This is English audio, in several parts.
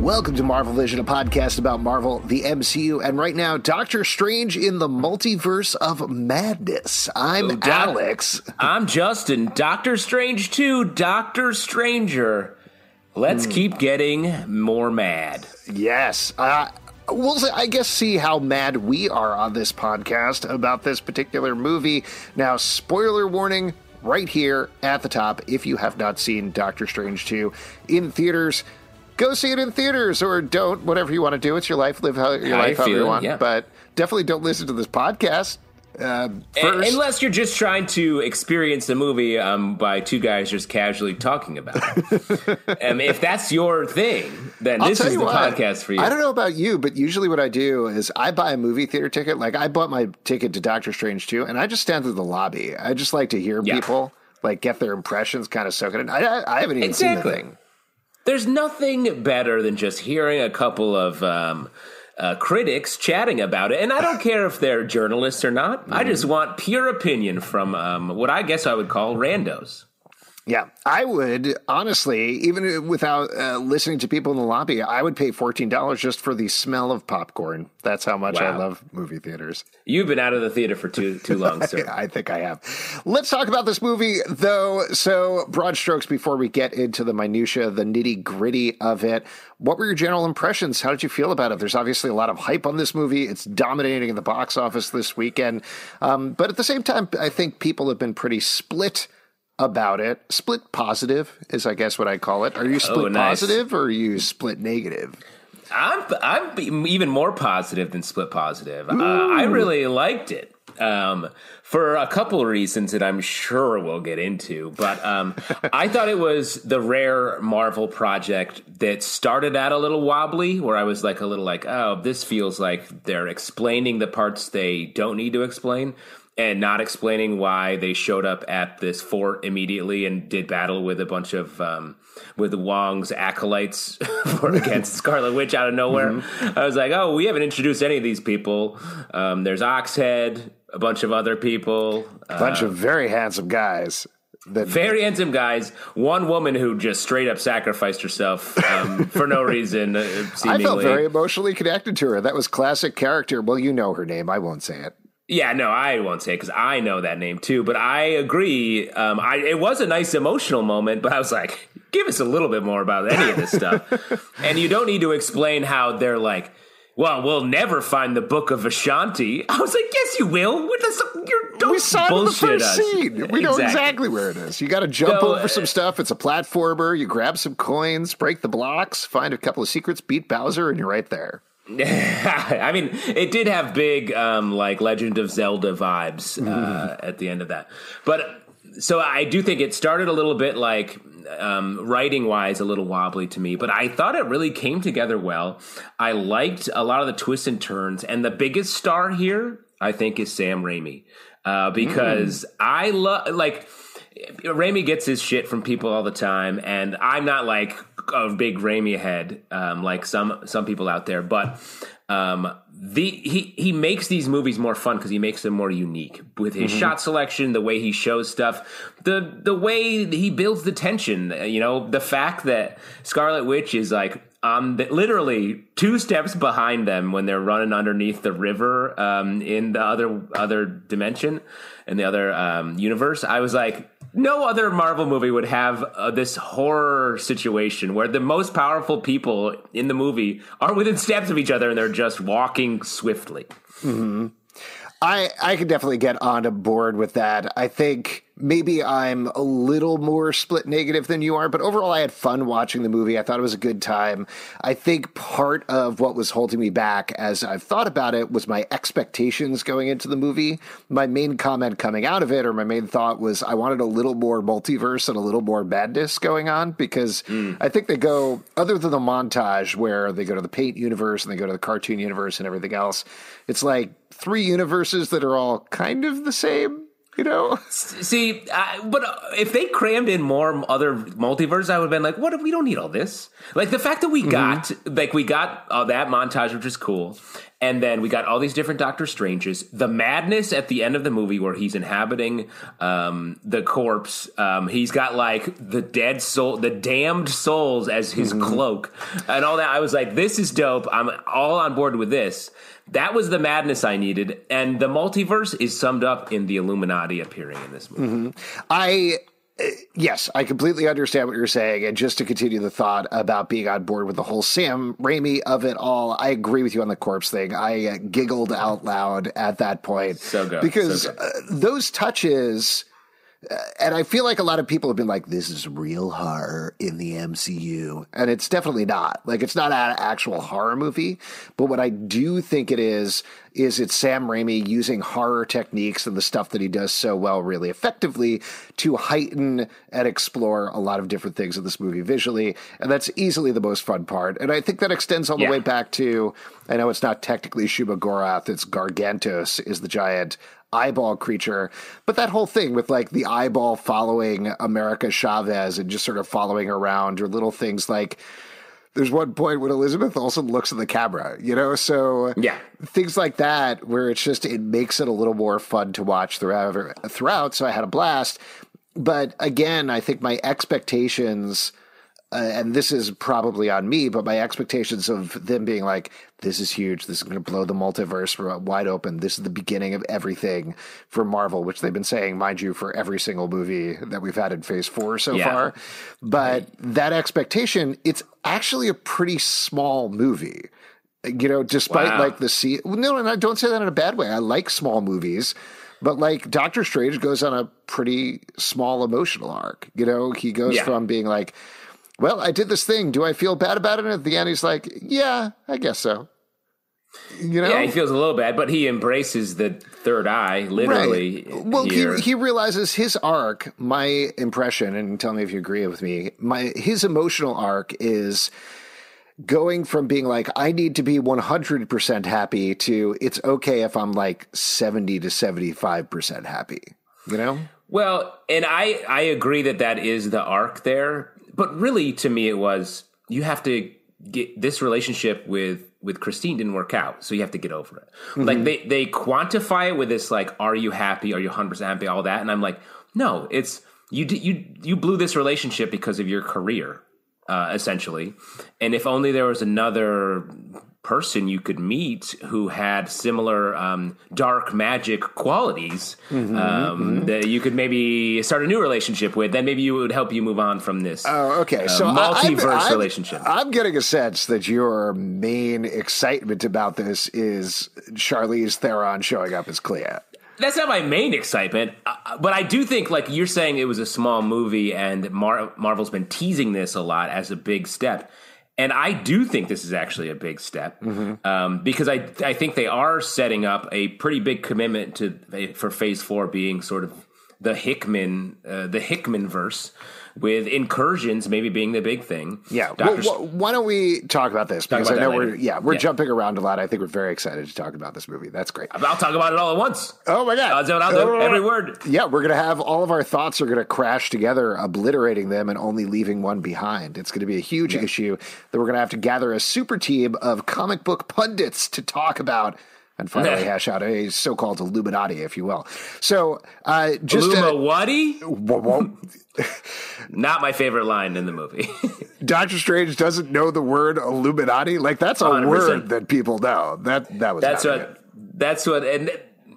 Welcome to Marvel Vision, a podcast about Marvel, the MCU, and right now, Doctor Strange in the Multiverse of Madness. I'm Doc- Alex. I'm Justin. Doctor Strange 2, Doctor Stranger. Let's keep getting more mad. Yes. Uh, we'll, I guess, see how mad we are on this podcast about this particular movie. Now, spoiler warning right here at the top if you have not seen Doctor Strange 2 in theaters. Go see it in theaters or don't, whatever you want to do. It's your life. Live how, your How life you however you want. yeah. But definitely don't listen to this podcast. Uh, A- Unless you're just trying to experience a movie um, by two guys just casually talking about it. um, if that's your thing, then I'll this is the what, podcast for you. I don't know about you, but usually what I do is I buy a movie theater ticket. Like I bought my ticket to Doctor Strange 2, and I just stand through the lobby. I just like to hear Yeah. people like get their impressions, kind of soak it in. I, I, I haven't even Exactly. seen the thing. There's nothing better than just hearing a couple of um, uh, critics chatting about it. And I don't care if they're journalists or not. I just Mm-hmm. want pure opinion from um, what I guess I would call randos. Yeah, I would honestly, even without uh, listening to people in the lobby, I would pay fourteen dollars just for the smell of popcorn. That's how much I love movie theaters. You've been out of the theater for too too long, sir. I think I have. Let's talk about this movie, though. So, broad strokes before we get into the minutia, the nitty gritty of it. What were your general impressions? How did you feel about it? There's obviously a lot of hype on this movie. It's dominating in the box office this weekend, um, but at the same time, I think people have been pretty split about it. Split positive is, I guess, what I call it. Are you split Oh, nice. positive or are you split negative? I'm I'm even more positive than split positive. Uh, I really liked it um, for a couple of reasons that I'm sure we'll get into. But um, I thought it was the rare Marvel project that started out a little wobbly, where I was like a little like, oh, this feels like they're explaining the parts they don't need to explain. And not explaining why they showed up at this fort immediately and did battle with a bunch of um, with Wong's acolytes for against Scarlet Witch out of nowhere. I was like, oh, we haven't introduced any of these people. Um, there's Oxhead, a bunch of other people, A bunch of very handsome guys. That very handsome guys. One woman who just straight up sacrificed herself um, for no reason. Uh, I felt very emotionally connected to her. That was classic character. Well, you know her name. I won't say it. Yeah, no, I won't say because I know that name too. But I agree. Um, I, it was a nice emotional moment, but I was like, give us a little bit more about any of this stuff. and you don't need to explain how they're like, well, we'll never find the book of Vishanti. I was like, yes, you will. What the- You're, don't we saw it in the first us. scene. We know exactly where it is. You got to jump So, over some stuff. It's a platformer. You grab some coins, break the blocks, find a couple of secrets, beat Bowser, and you're right there. I mean, it did have big, um, like Legend of Zelda vibes uh, at the end of that. But so I do think it started a little bit like um, writing wise, a little wobbly to me, but I thought it really came together well. I liked a lot of the twists and turns, and the biggest star here, I think, is Sam Raimi uh, because I love like. Raimi gets his shit from people all the time, and I'm not like a big Raimi head um, like some some people out there, but um, the he he makes these movies more fun because he makes them more unique with his shot selection, the way he shows stuff, the the way he builds the tension. You know, the fact that Scarlet Witch is like the, literally two steps behind them when they're running underneath the river um, in the other other dimension in the other um, universe. I was like, no other Marvel movie would have uh, this horror situation where the most powerful people in the movie are within steps of each other and they're just walking swiftly. I I could definitely get on a board with that. I think maybe I'm a little more split negative than you are, but overall, I had fun watching the movie. I thought it was a good time. I think part of what was holding me back as I've thought about it was my expectations going into the movie. My main comment coming out of it, or my main thought was I wanted a little more multiverse and a little more madness going on because mm. I think they go, other than the montage where they go to the paint universe and they go to the cartoon universe and everything else, it's like three universes that are all kind of the same you know. See, I, but if they crammed in more other multiverse, I would have been like, "What? If we don't need all this." Like the fact that we mm-hmm. got, like, we got uh, that montage, which is cool, and then we got all these different Doctor Stranges. The madness at the end of the movie where he's inhabiting um, the corpse. Um, he's got like the dead soul, the damned souls as his mm-hmm. cloak, and all that. I was like, "This is dope. I'm all on board with this." That was the madness I needed, and the multiverse is summed up in the Illuminati appearing in this movie. Mm-hmm. I yes, I completely understand what you're saying. And just to continue the thought about being on board with the whole Sam Raimi of it all, I agree with you on the corpse thing. I uh, giggled out loud at that point. So good. Because so good. Uh, those touches Uh, and I feel like a lot of people have been like, this is real horror in the MCU. And it's definitely not. Like, it's not an actual horror movie. But what I do think it is, is it's Sam Raimi using horror techniques and the stuff that he does so well really effectively to heighten and explore a lot of different things in this movie visually. And that's easily the most fun part. And I think that extends all the yeah. way back to, I know it's not technically Shuma-Gorath, it's Gargantos is the giant eyeball creature. But that whole thing with like the eyeball following America Chavez and just sort of following around, or little things like there's one point when Elizabeth Olsen looks at the camera, you know? So yeah, things like that where it's just it makes it a little more fun to watch throughout throughout. So I had a blast. But again, I think my expectations uh, and this is probably on me, but my expectations of them being like, this is huge. This is going to blow the multiverse wide open. This is the beginning of everything for Marvel, which they've been saying, mind you, for every single movie that we've had in phase four so yeah. far. But that expectation, it's actually a pretty small movie. You know, despite wow. like the sea. No, and I don't say that in a bad way. I like small movies. But like Doctor Strange goes on a pretty small emotional arc. You know, he goes yeah. from being like, well, I did this thing. Do I feel bad about it? And at the end, he's like, yeah, I guess so. You know? Yeah, he feels a little bad, but he embraces the third eye, literally. Right. Well, he, he realizes his arc, my impression, and tell me if you agree with me, my his emotional arc is going from being like, I need to be 100% happy to it's okay if I'm like 70 to 75% happy, you know? Well, and I, I agree that that is the arc there but really, to me, it was you have to get this relationship with with Christine didn't work out, so you have to get over it. Mm-hmm. Like they they quantify it with this like, are you happy? Are you hundred percent happy? All that, and I'm like, no, it's you you you blew this relationship because of your career, uh, essentially. And if only there was another person you could meet who had similar um, dark magic qualities mm-hmm, um, mm-hmm. that you could maybe start a new relationship with, then maybe you would help you move on from this. Oh, okay. Uh, so multiverse I, I'm, relationship. I'm getting a sense that your main excitement about this is Charlize Theron showing up as Clea that's not my main excitement, uh, but I do think like you're saying it was a small movie, and Mar- Marvel's been teasing this a lot as a big step. And I do think this is actually a big step mm-hmm. um, because I I think they are setting up a pretty big commitment to for Phase Four being sort of the Hickman uh, the Hickman verse with incursions maybe being the big thing. Yeah. Well, why don't we talk about this? Because about I know we're yeah we're yeah. jumping around a lot. I think we're very excited to talk about this movie. That's great. I'll talk about it all at once. Oh my god! I'll, I'll do oh, every word. Yeah, we're gonna have all of our thoughts are gonna crash together, obliterating them and only leaving one behind. It's gonna be a huge yeah. issue that we're gonna have to gather a super team of comic book pundits to talk about and finally hash out a so-called Illuminati, if you will. So, uh, just Illuminati. Not my favorite line in the movie. Doctor Strange doesn't know the word Illuminati. Like that's a 100%. word that people know. That that was that's what. it. That's what. And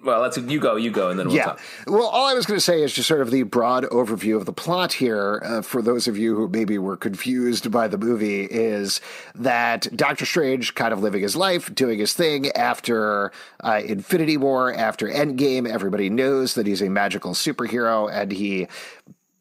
Well, let's you go, you go, and then we'll yeah. talk. Well, all I was going to say is just sort of the broad overview of the plot here. Uh, for those of you who maybe were confused by the movie, is that Doctor Strange kind of living his life, doing his thing after uh, Infinity War, after Endgame. Everybody knows that he's a magical superhero, and he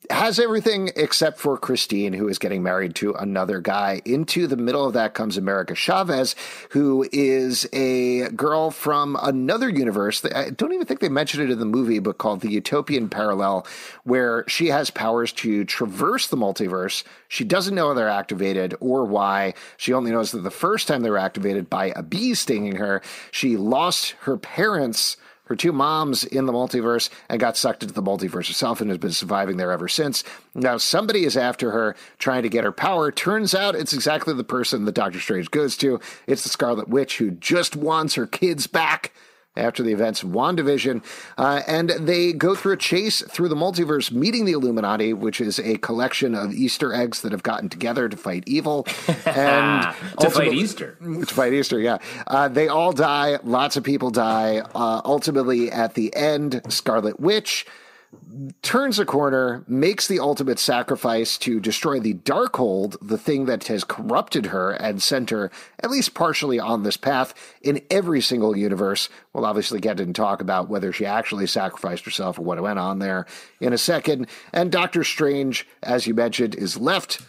has everything except for Christine, who is getting married to another guy. Into the middle of that comes America Chavez, who is a girl from another universe. I don't even think they mentioned it in the movie, but called the Utopian Parallel, where she has powers to traverse the multiverse. She doesn't know they're activated or why. She only knows that the first time they were activated by a bee stinging her, she lost her parents her two moms in the multiverse and got sucked into the multiverse herself and has been surviving there ever since. Now, somebody is after her, trying to get her power. Turns out it's exactly the person that Doctor Strange goes to. It's the Scarlet Witch who just wants her kids back after the events of WandaVision. Uh, and they go through a chase through the multiverse, meeting the Illuminati, which is a collection of Easter eggs that have gotten together to fight evil. And to fight Easter. to fight Easter, yeah. Uh, they all die. Lots of people die. Uh, ultimately, at the end, Scarlet Witch turns a corner, makes the ultimate sacrifice to destroy the Darkhold, the thing that has corrupted her and sent her at least partially on this path in every single universe. We'll obviously get and talk about whether she actually sacrificed herself or what went on there in a second. And Doctor Strange, as you mentioned, is left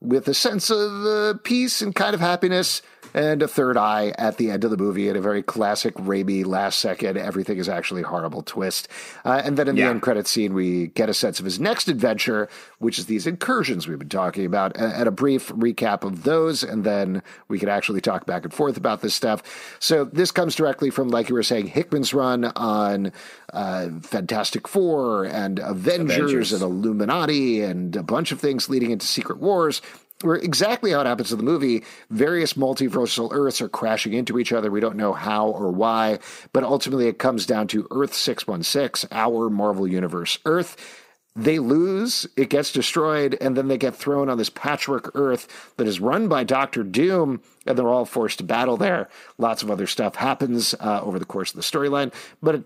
with a sense of uh, peace and kind of happiness and a third eye at the end of the movie in a very classic Raimi last second, everything is actually horrible twist. Uh, and then in the Yeah. end credit scene, we get a sense of his next adventure, which is these incursions we've been talking about, and a brief recap of those. And then we could actually talk back and forth about this stuff. So this comes directly from, like you were saying, Hickman's run on uh, Fantastic Four and Avengers, Avengers. and Illuminati and a bunch of things leading into Secret Wars. Where exactly how it happens in the movie, various multiversal Earths are crashing into each other. We don't know how or why, but ultimately it comes down to Earth 616, our Marvel Universe Earth. They lose, it gets destroyed, and then they get thrown on this patchwork Earth that is run by Doctor Doom, and they're all forced to battle there. Lots of other stuff happens uh, over the course of the storyline, but it,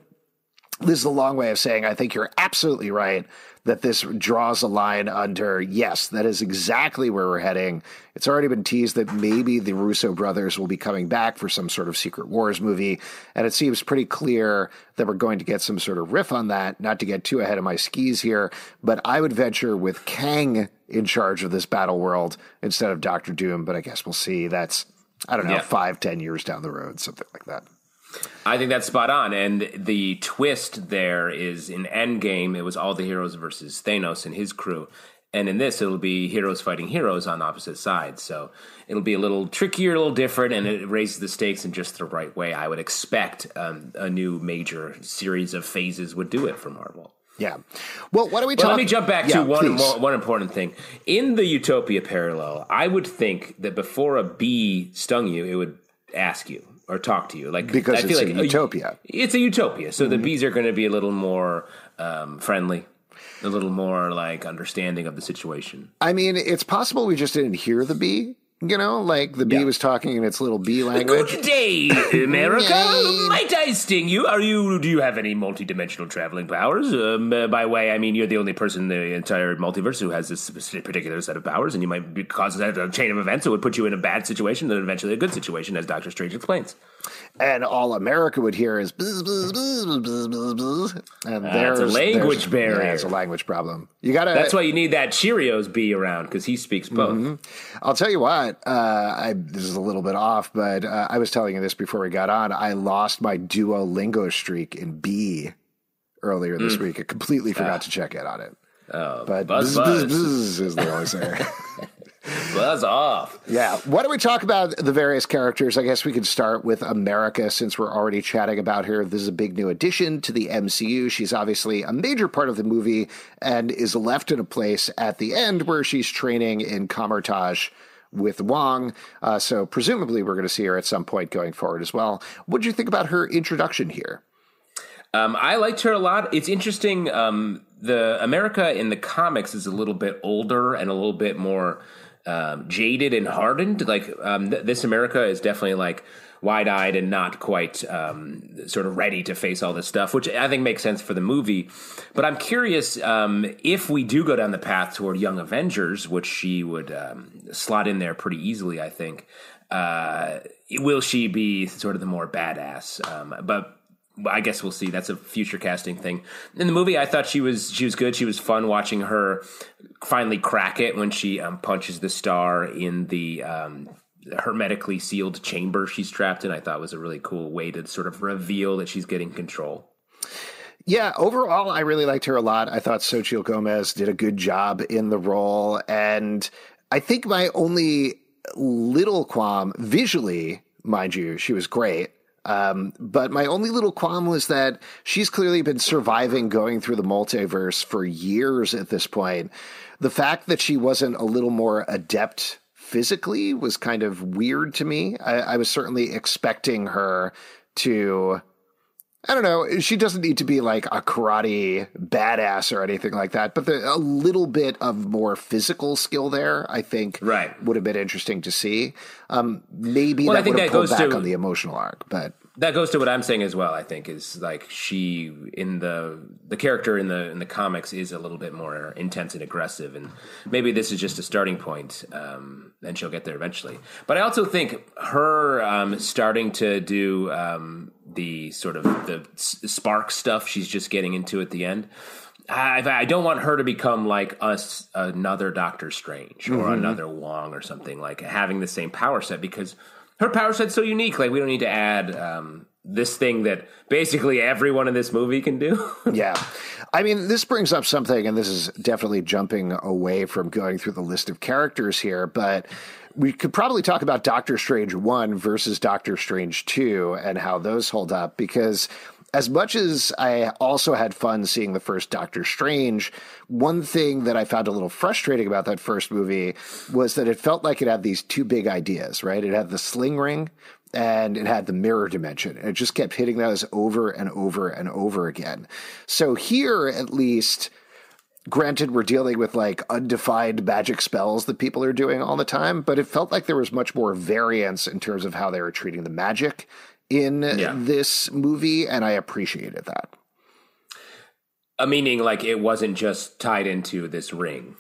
this is a long way of saying I think you're absolutely right that this draws a line under yes, that is exactly where we're heading. It's already been teased that maybe the Russo brothers will be coming back for some sort of Secret Wars movie, and it seems pretty clear that we're going to get some sort of riff on that. Not to get too ahead of my skis here, but I would venture with Kang in charge of this battle world instead of Doctor Doom. But I guess we'll see. That's I don't know, Yeah. five, ten years down the road, something like that. I think that's spot on. And the twist there is in Endgame, it was all the heroes versus Thanos and his crew. And in this, it'll be heroes fighting heroes on opposite sides. So it'll be a little trickier, a little different, and it raises the stakes in just the right way. I would expect um, a new major series of phases would do it for Marvel. Yeah. Well, why don't we Well, talk? let me jump back Yeah, to one, more, one important thing. In the Utopia parallel, I would think that before a bee stung you, it would ask you or talk to you. Like Because I feel it's like a utopia. It's a utopia, so Mm-hmm. the bees are going to be a little more um, friendly, a little more like understanding of the situation. I mean, it's possible we just didn't hear the bee. You know, like the bee Yeah. was talking in its little bee language. Good day, America. Might I sting you? Are you? Do you have any multidimensional traveling powers? Um, uh, by way, I mean you're the only person in the entire multiverse who has this particular set of powers, and you might be cause a chain of events that would put you in a bad situation, then eventually a good situation, as Doctor Strange explains. And all America would hear is bzz, bzz, bzz, and a there's language there's- barrier. Yeah, it's a language problem. You gotta. That's why you need that Cheerios bee around because he speaks both. I'll tell you what. Uh, I this is a little bit off, but uh, I was telling you this before we got on. I lost my Duolingo streak in B earlier this week. I completely forgot to check in on it. Oh, But buzz, bzz, bzz, buzz, bzz is the only say. buzz off. Yeah. Why don't we talk about the various characters? I guess we could start with America since we're already chatting about her. This is a big new addition to the MCU. She's obviously a major part of the movie and is left in a place at the end where she's training in Kamar-Taj with Wong. Uh, so presumably we're going to see her at some point going forward as well. What do you think about her introduction here? Um, I liked her a lot. It's interesting. Um, the America in the comics is a little bit older and a little bit more um, jaded and hardened. Like um, th- this America is definitely like wide eyed and not quite um, sort of ready to face all this stuff, which I think makes sense for the movie. But I'm curious um, if we do go down the path toward Young Avengers, which she would um, slot in there pretty easily, I think. Uh, will she be sort of the more badass? Um, but I guess we'll see. That's a future casting thing. In the movie, I thought she was she was good. She was fun watching her finally crack it when she um, punches the star in the um, hermetically sealed chamber she's trapped in. I thought was a really cool way to sort of reveal that she's getting control. Yeah, overall, I really liked her a lot. I thought Xochitl Gomez did a good job in the role, and I think my only little qualm visually, mind you, she was great. Um, but my only little qualm was that she's clearly been surviving going through the multiverse for years at this point. The fact that she wasn't a little more adept physically was kind of weird to me. I, I was certainly expecting her to I don't know. She doesn't need to be like a karate badass or anything like that, but the, a little bit of more physical skill there, I think, right. would have been interesting to see. Um, maybe well, that would have pulled back to, on the emotional arc, but that goes to what I'm saying as well. I think is like she in the the character in the in the comics is a little bit more intense and aggressive, and maybe this is just a starting point, um, and she'll get there eventually. But I also think her um, starting to do um, the sort of the spark stuff she's just getting into at the end. I, I don't want her to become like us another Doctor Strange or mm-hmm. another Wong or something like having the same power set because her power set's so unique. Like we don't need to add um, this thing that basically everyone in this movie can do. yeah. I mean, this brings up something, and this is definitely jumping away from going through the list of characters here, but we could probably talk about Doctor Strange 1 versus Doctor Strange 2 and how those hold up because as much as I also had fun seeing the first Doctor Strange, one thing that I found a little frustrating about that first movie was that it felt like it had these two big ideas, right? It had the sling ring and it had the mirror dimension. And it just kept hitting those over and over and over again. So here, at least, granted, we're dealing with like undefined magic spells that people are doing all the time, but it felt like there was much more variance in terms of how they were treating the magic in yeah. this movie, and I appreciated that. A meaning like it wasn't just tied into this ring.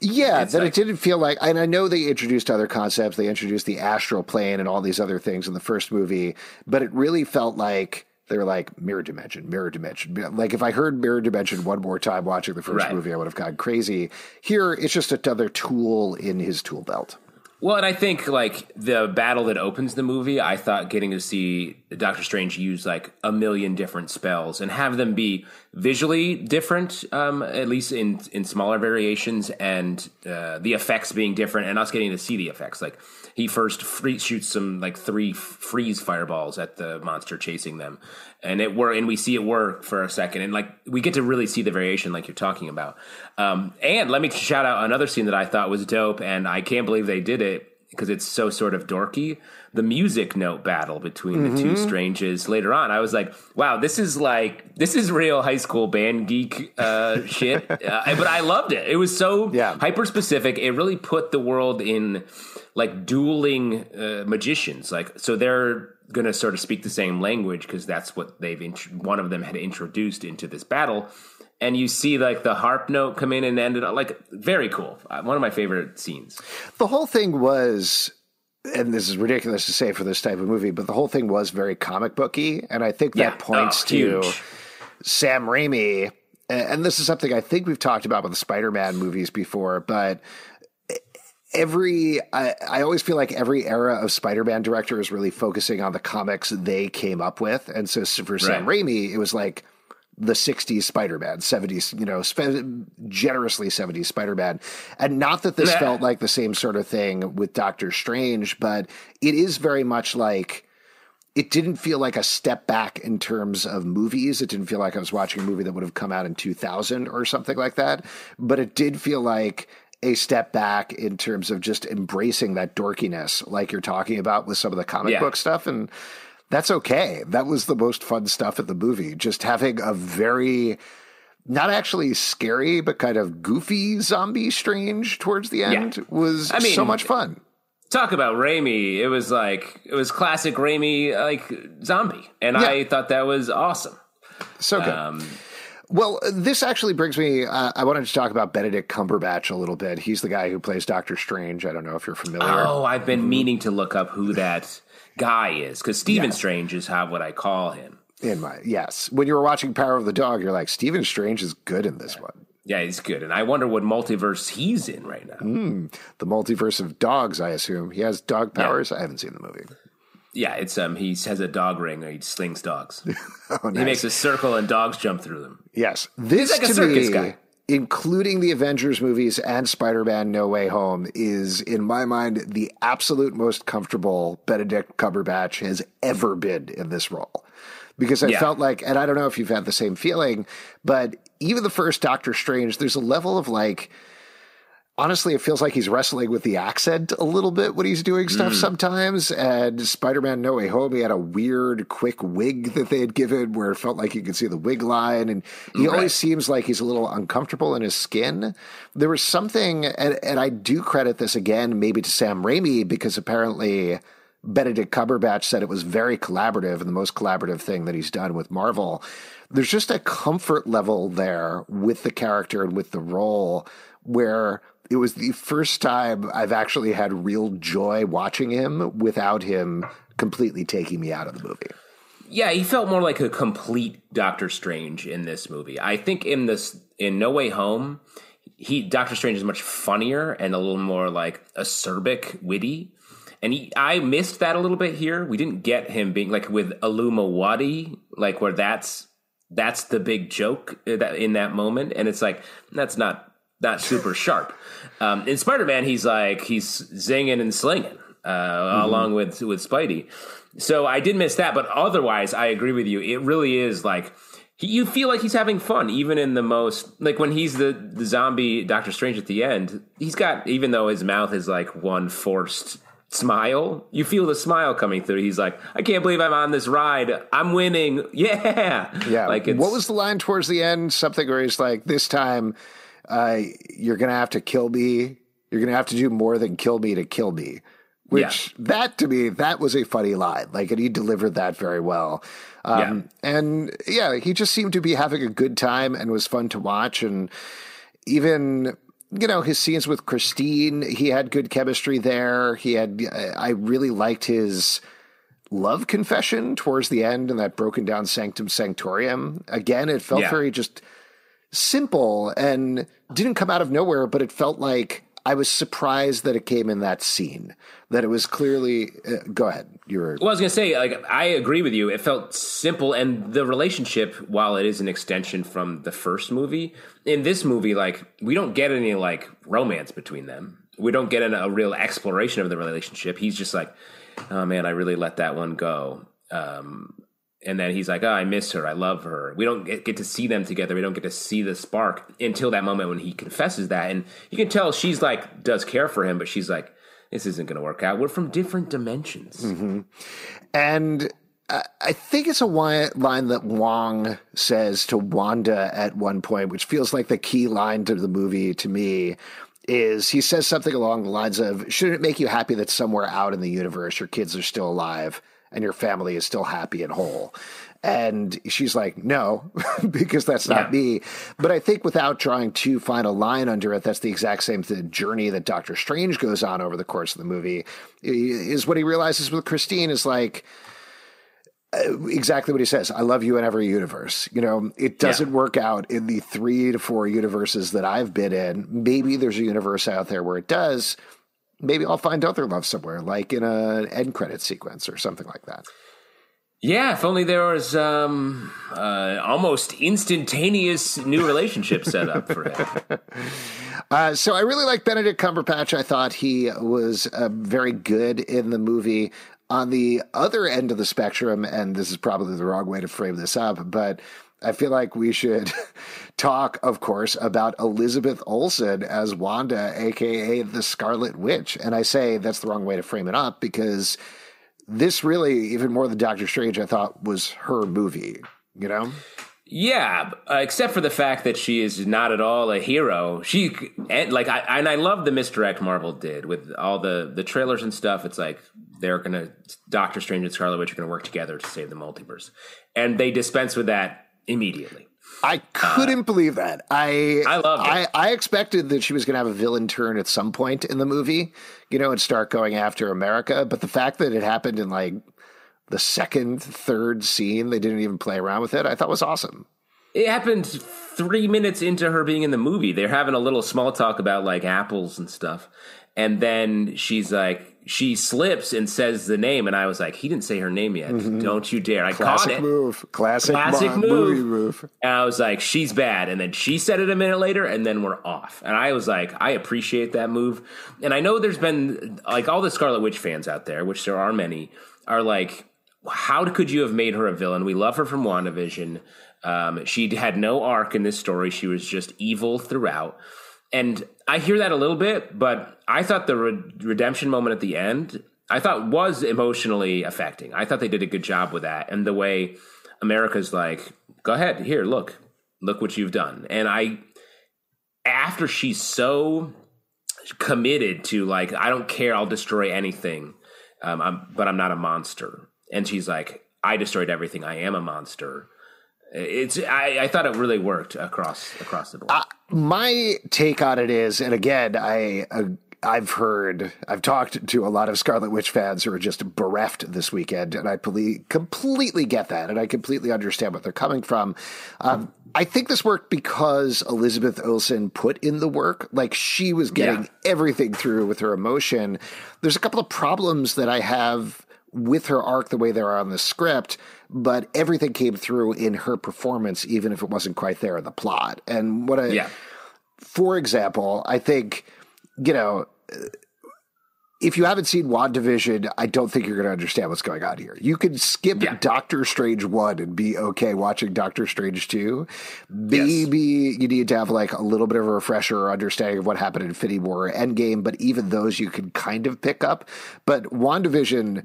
Yeah, it's that like, it didn't feel like, and I know they introduced other concepts. They introduced the astral plane and all these other things in the first movie, but it really felt like they were like mirror dimension, mirror dimension. Like if I heard mirror dimension one more time watching the first right. movie, I would have gone crazy. Here, it's just another tool in his tool belt. Well, and I think like the battle that opens the movie, I thought getting to see Doctor Strange use like a million different spells and have them be visually different, um, at least in in smaller variations, and uh, the effects being different, and us getting to see the effects. Like he first free, shoots some like three freeze fireballs at the monster chasing them, and it work, and we see it work for a second, and like we get to really see the variation, like you're talking about. Um, and let me shout out another scene that I thought was dope, and I can't believe they did it because it's so sort of dorky. The music note battle between mm-hmm. the two mm-hmm. stranges later on, I was like, "Wow, this is like this is real high school band geek uh, shit." Uh, but I loved it. It was so yeah. hyper specific. It really put the world in like dueling uh, magicians. Like, so they're going to sort of speak the same language because that's what they've int- one of them had introduced into this battle. And you see like the harp note come in and end it like very cool. Uh, one of my favorite scenes. The whole thing was and this is ridiculous to say for this type of movie, but the whole thing was very comic booky, and I think that yeah. points oh, to Sam Raimi. And this is something I think we've talked about with the Spider-Man movies before, but every I, I, always feel like every era of spider-man director is really focusing on the comics they came up with and so for sam right. raimi it was like the 60s spider-man 70s you know spe- generously 70s spider-man and not that this felt like the same sort of thing with doctor strange but it is very much like it didn't feel like a step back in terms of movies. It didn't feel like I was watching a movie that would have come out in 2000 or something like that. But it did feel like a step back in terms of just embracing that dorkiness, like you're talking about with some of the comic yeah. book stuff. And that's okay. That was the most fun stuff at the movie. Just having a very not actually scary, but kind of goofy zombie strange towards the end Yeah. was I mean- so much fun. Talk about Raimi. It was like it was classic Raimi like zombie, and Yeah. I thought that was awesome. So good. Um, Well, this actually brings me. Uh, I wanted to talk about Benedict Cumberbatch a little bit. He's the guy who plays Doctor Strange. I don't know if you're familiar. oh, I've been meaning to look up who that guy is because Stephen Strange is how what I call him. In my yes, when you were watching Power of the Dog, you're like Stephen Strange is good in this one. Yeah, he's good, and I wonder what multiverse he's in right now. Hmm. The multiverse of dogs, I assume. He has dog powers. I haven't seen the movie. Yeah, it's um he has a dog ring or he slings dogs. Oh, He makes a circle and dogs jump through them. Yes, this like a circus me, guy. including the Avengers movies and Spider-Man: No Way Home, is in my mind the absolute most comfortable Benedict Cumberbatch has ever been in this role. Because I Yeah. felt like, and I don't know if you've had the same feeling, but even the first Doctor Strange, there's a level of like. Honestly, it feels like he's wrestling with the accent a little bit when he's doing Mm. stuff sometimes. And Spider Man No Way Home, he had a weird, quick wig that they had given where it felt like you could see the wig line. And he Right. always seems like he's a little uncomfortable in his skin. There was something, and, and I do credit this again, maybe to Sam Raimi, because apparently Benedict Cumberbatch said it was very collaborative and the most collaborative thing that he's done with Marvel. There's just a comfort level there with the character and with the role where it was the first time I've actually had real joy watching him without him completely taking me out of the movie. Yeah, he felt more like a complete Doctor Strange in this movie. I think in this in No Way Home, he Doctor Strange is much funnier and a little more like acerbic, witty. And he, I missed that a little bit here. We didn't get him being like with Aluma like where that's that's the big joke uh, that- in that moment, and it's like that's not not super sharp. Um, in Spider Man, he's like he's zinging and slinging uh, along with with Spidey. So I did miss that, but otherwise, I agree with you. It really is like he, you feel like he's having fun, even in the most like when he's the the zombie Doctor Strange at the end. He's got even though his mouth is like one forced smile, you feel the smile coming through. He's like, I can't believe I'm on this ride. I'm winning. Yeah, Yeah. Like what was the line towards the end? Something where he's like, "This time, uh, you're gonna have to kill me. You're gonna have to do more than kill me to kill me." Which that to me, that was a funny line. Like, and he delivered that very well. Um, And yeah, he just seemed to be having a good time and was fun to watch. And even you know his scenes with Christine, he had good chemistry there. He had. I really liked his love confession towards the end and that broken down sanctum sanctorium. Again, it felt Yeah. very just simple and didn't come out of nowhere, but it felt like I was surprised that it came in that scene. That it was clearly. Uh, go ahead. You were. Well, I was gonna say, like, I agree with you. It felt simple, and the relationship, while it is an extension from the first movie, in this movie, like, we don't get any like romance between them. We don't get an, a real exploration of the relationship. He's just like, oh man, I really let that one go. Um, and then he's like, oh, I miss her. I love her. We don't get, get to see them together. We don't get to see the spark until that moment when he confesses that. And you can tell she's like, does care for him, but she's like, this isn't going to work out. We're from different dimensions. Mm-hmm. And I I think it's a line that Wong says to Wanda at one point, which feels like the key line to the movie to me. Is he says something along the lines of, Shouldn't it make you happy that somewhere out in the universe your kids are still alive and your family is still happy and whole? And she's like, No, because that's not Yeah. me. But I think without trying too fine a line under it, that's the exact same th- journey that Doctor Strange goes on over the course of the movie. Is what he realizes with Christine is like, uh, exactly what he says. I love you in every universe. You know, it doesn't Yeah. work out in the three to four universes that I've been in. Maybe there's a universe out there where it does. Maybe I'll find other love somewhere, like in an end credit sequence or something like that. Yeah, if only there was um, uh, almost instantaneous new relationship set up for him. Uh, so I really like Benedict Cumberbatch. I thought he was uh, very good in the movie. On the other end of the spectrum, and this is probably the wrong way to frame this up, but I feel like we should talk, of course, about Elizabeth Olsen as Wanda, aka the Scarlet Witch. And I say that's the wrong way to frame it up because this really, even more than Doctor Strange, I thought was her movie. You know? Yeah, uh, except for the fact that she is not at all a hero. She and like I and I love the misdirect Marvel did with all the the trailers and stuff. It's like they're gonna Doctor Strange and Scarlet Witch are gonna work together to save the multiverse, and they dispense with that immediately. I couldn't uh, believe that. I I loved I, I, expected that she was going to have a villain turn at some point in the movie, you know, and start going after America. But the fact that it happened in like the second, third scene, they didn't even play around with it. I thought was awesome. It happened three minutes into her being in the movie. They're having a little small talk about like apples and stuff, and then she's like, she slips and says the name, and I was like, he didn't say her name yet. Mm-hmm. Don't you dare! I Classic caught it. Move. Classic, Classic mo- move. move. And I was like, she's bad. And then she said it a minute later, and then we're off. And I was like, I appreciate that move. And I know there's been like all the Scarlet Witch fans out there, which there are many, are like, how could you have made her a villain? We love her from WandaVision. Um, she had no arc in this story. She was just evil throughout. And I hear that a little bit, but I thought the re- redemption moment at the end, I thought was emotionally affecting. I thought they did a good job with that. And the way America's like, go ahead, here, look, look what you've done. And I, after she's so committed to like, I don't care, I'll destroy anything, um, I'm, but I'm not a monster. And she's like, I destroyed everything. I am a monster. It's I, I thought it really worked across across the board. Uh, my take on it is, and again, I. Uh, I've heard, I've talked to a lot of Scarlet Witch fans who are just bereft this weekend, and I completely get that, and I completely understand what they're coming from. Um, I think this worked because Elizabeth Olsen put in the work. Like she was getting yeah. everything through with her emotion. There's a couple of problems that I have with her arc the way they're on the script, but everything came through in her performance, even if it wasn't quite there in the plot. And what I, yeah. for example, I think, you know, if you haven't seen WandaVision, I don't think you're going to understand what's going on here. You can skip yeah. Doctor Strange 1 and be okay watching Doctor Strange 2. Maybe yes. you need to have like a little bit of a refresher or understanding of what happened in Infinity War or Endgame, but even those you can kind of pick up. But WandaVision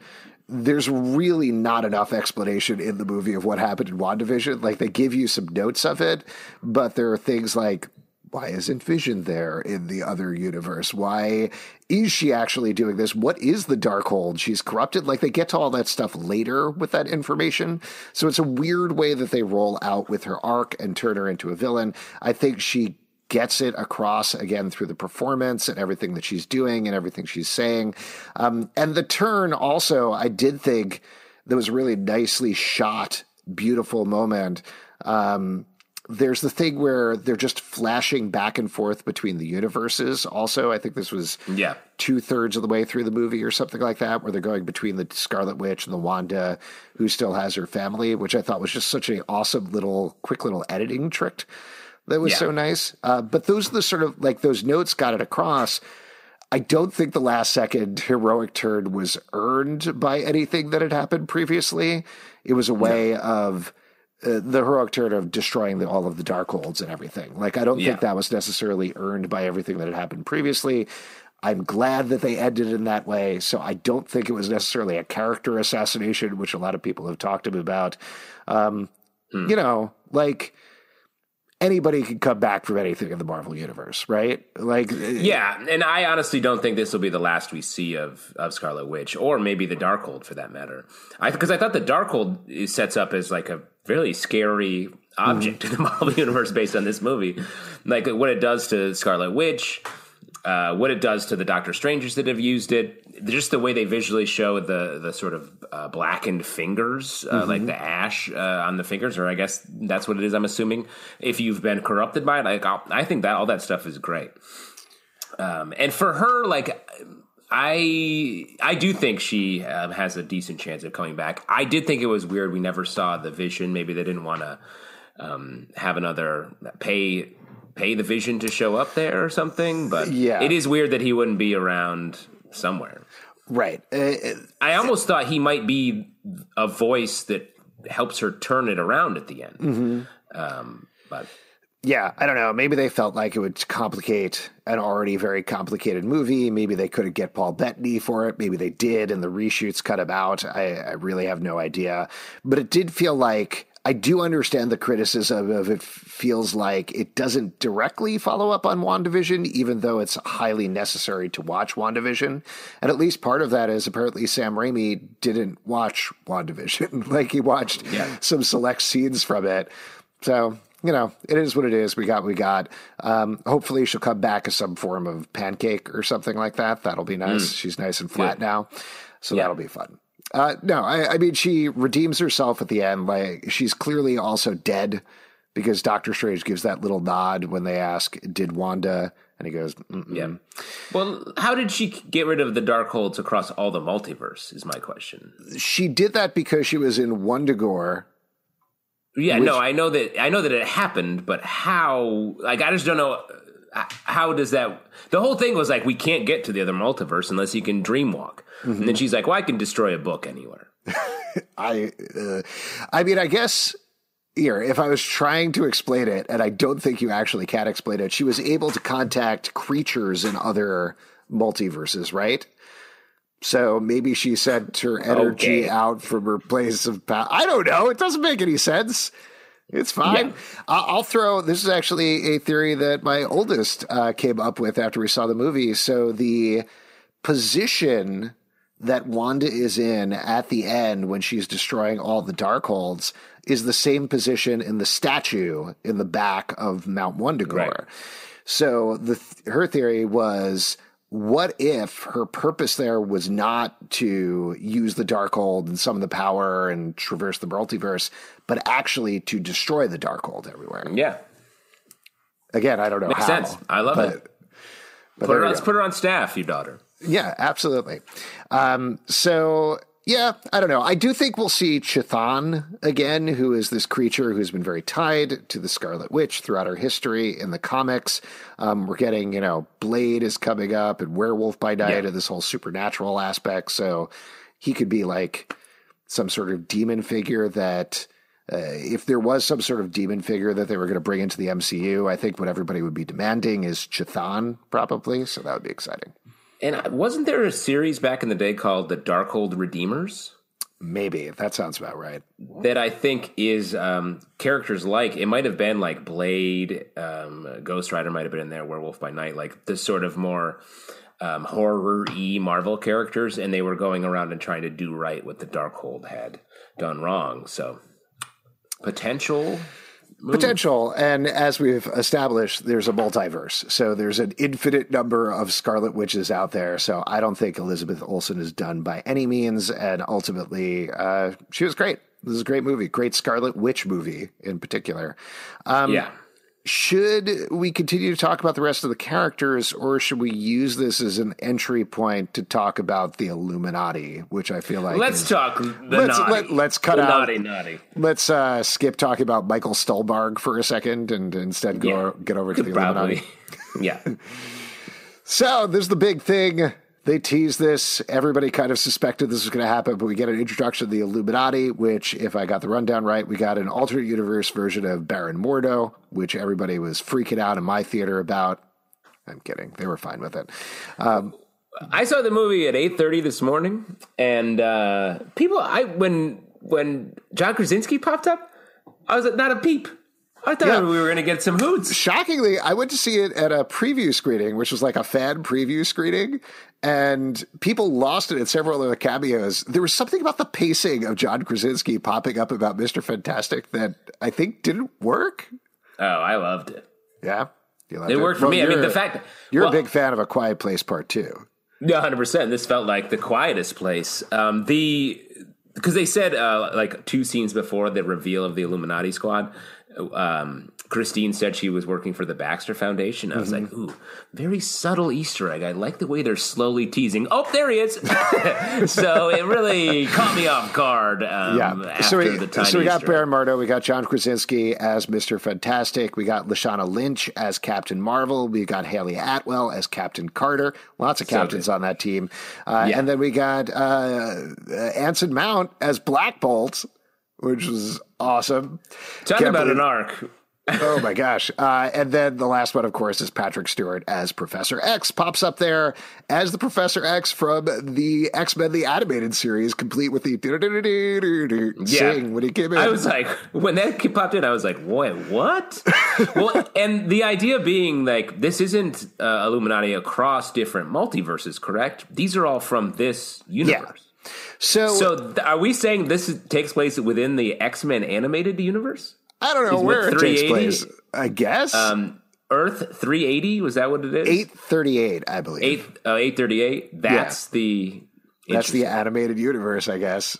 there's really not enough explanation in the movie of what happened in WandaVision. Like they give you some notes of it, but there are things like why isn't Vision there in the other universe? Why is she actually doing this? What is the Darkhold? She's corrupted. Like they get to all that stuff later with that information. So it's a weird way that they roll out with her arc and turn her into a villain. I think she gets it across again through the performance and everything that she's doing and everything she's saying. Um, and the turn also, I did think that was really nicely shot, beautiful moment. Um, there's the thing where they're just flashing back and forth between the universes. Also, I think this was yeah two thirds of the way through the movie or something like that, where they're going between the Scarlet Witch and the Wanda, who still has her family, which I thought was just such an awesome little, quick little editing trick that was yeah. so nice. Uh, but those are the sort of like those notes got it across. I don't think the last second heroic turn was earned by anything that had happened previously. It was a way of uh, the heroic turn of destroying the, all of the Darkholds and everything. Like, I don't yeah. think that was necessarily earned by everything that had happened previously. I'm glad that they ended in that way. So I don't think it was necessarily a character assassination, which a lot of people have talked about. Um, hmm. You know, like anybody can come back from anything in the Marvel universe, right? Like, yeah, and I honestly don't think this will be the last we see of of Scarlet Witch, or maybe the Darkhold for that matter. I because I thought the Darkhold sets up as like a really scary object mm-hmm. in the Marvel universe based on this movie, like what it does to Scarlet Witch. Uh, what it does to the Doctor Strangers that have used it, just the way they visually show the the sort of uh, blackened fingers, uh, mm-hmm. like the ash uh, on the fingers, or I guess that's what it is. I'm assuming if you've been corrupted by it, like I'll, i think that all that stuff is great. Um, and for her, like I I do think she um, has a decent chance of coming back. I did think it was weird we never saw the vision. Maybe they didn't want to um, have another pay pay the vision to show up there or something. But yeah, it is weird that he wouldn't be around somewhere. Right. Uh, I almost thought he might be a voice that helps her turn it around at the end. Mm-hmm. Um, but yeah, I don't know. Maybe they felt like it would complicate an already very complicated movie. Maybe they couldn't get Paul Bettany for it. Maybe they did, and the reshoots cut him out. I, I really have no idea. But it did feel like I do understand the criticism of it feels like it doesn't directly follow up on WandaVision, even though it's highly necessary to watch WandaVision. And at least part of that is apparently Sam Raimi didn't watch WandaVision. like he watched Yeah. some select scenes from it. So, you know, it is what it is. We got, what we got. Um, hopefully she'll come back as some form of pancake or something like that. That'll be nice. She's nice and flat Good. now. So Yeah. that'll be fun. Uh, no, I, I mean, she redeems herself at the end. Like, she's clearly also dead because Doctor Strange gives that little nod when they ask, Did Wanda? And he goes, Mm-mm. Yeah. Well, how did she get rid of the dark holds across all the multiverse? Is my question. She did that because she was in Wundagore. Yeah, Which- no, I know that I know that it happened, but how? Like, I just don't know. uh, How does that? The whole thing was like, we can't get to the other multiverse unless you can dreamwalk. And then Mm-hmm. she's like, well, I can destroy a book anywhere. I, uh, I mean, I guess here, if I was trying to explain it, and I don't think you actually can explain it, she was able to contact creatures in other multiverses, right? So maybe she sent her energy Okay. out from her place of power. I don't know. It doesn't make any sense. It's fine. Yeah. I'll throw. This is actually a theory that my oldest uh, came up with after we saw the movie. So the position that Wanda is in at the end when she's destroying all the Darkholds is the same position in the statue in the back of Mount Wundagore. Right. So the her theory was what if her purpose there was not to use the Darkhold and some of the power and traverse the multiverse, but actually to destroy the Darkhold everywhere? Yeah, Again, I don't know makes how. sense. I love but, it. But Put her, let's put her on staff, you daughter. Yeah, absolutely. Um, so yeah, I don't know. I do think we'll see Chthon again, who is this creature who's been very tied to the Scarlet Witch throughout her history in the comics. Um, we're getting, you know, Blade is coming up and Werewolf by Night Yeah. and this whole supernatural aspect. So he could be like some sort of demon figure that. Uh, if there was some sort of demon figure that they were going to bring into the MCU, I think what everybody would be demanding is Chthon, probably. So that would be exciting. And wasn't there a series back in the day called the Darkhold Redeemers? Maybe that sounds about right. that I think is um, characters like it might have been like Blade, um, Ghost Rider might have been in there, Werewolf by Night, like the sort of more um, horror y Marvel characters, and they were going around and trying to do right what the Darkhold had done wrong. So potential. Potential, and as we've established, there's a multiverse, so there's an infinite number of Scarlet Witches out there. So I don't think Elizabeth Olsen is done by any means, and ultimately, uh, she was great. This is a great movie, great Scarlet Witch movie in particular. Um, yeah. Should we continue to talk about the rest of the characters, or should we use this as an entry point to talk about the Illuminati, which I feel like Let's is- talk the Let's- naughty. let- let's cut the out- naughty naughty. Let's uh, skip talking about Michael Stuhlbarg for a second and instead go Yeah. get over to the Illuminati. Yeah. So this is the big thing. They teased this. Everybody kind of suspected this was going to happen, but we get an introduction to the Illuminati, which, if I got the rundown right, we got an alternate universe version of Baron Mordo, which everybody was freaking out in my theater about. I'm kidding. They were fine with it. I saw the movie at eight thirty this morning, and uh, people. I when when John Krasinski popped up, I was like, not a peep. I thought Yeah. we were going to get some hoots. Shockingly, I went to see it at a preview screening, which was like a fan preview screening, and people lost it at several of the cameos. There was something about the pacing of John Krasinski popping up about Mr. Fantastic that I think didn't work. Oh, I loved it. Yeah. You loved It worked for me. I mean, the fact that, You're well, a big fan of A Quiet Place Part 2. Yeah, hundred percent. This felt like the quietest place. Um, the because they said uh, like two scenes before the reveal of the Illuminati squad. Um, Christine said she was working for the Baxter Foundation. I was like, Mm-hmm. ooh, very subtle Easter egg. I like the way they're slowly teasing. Oh, there he is. so it really caught me off guard. Um, Yeah. after So we, the tiny so we got Easter. Baron Mordo. We got John Krasinski as Mr. Fantastic. We got Lashana Lynch as Captain Marvel. We got Hayley Atwell as Captain Carter. Lots of captains good. on that team. Uh, Yeah. And then we got uh, uh, Anson Mount as Black Bolt, which was awesome. Talk Can't about believe- an arc. oh my gosh. Uh, and then the last one, of course, is Patrick Stewart as Professor X, pops up there as the Professor X from the X Men, the animated series, complete with the Yeah. sing when he came in. I was like, when that popped in, I was like, "Wait, what?" well, and the idea being like, this isn't uh, Illuminati across different multiverses, correct? These are all from this universe. So, So, th- are we saying this is, takes place within the X Men animated universe? I don't know is where it takes 380? place. I guess Um, Earth 380 was that what it is? 838, I believe. Eight uh, 838. That's the That's the animated universe, I guess.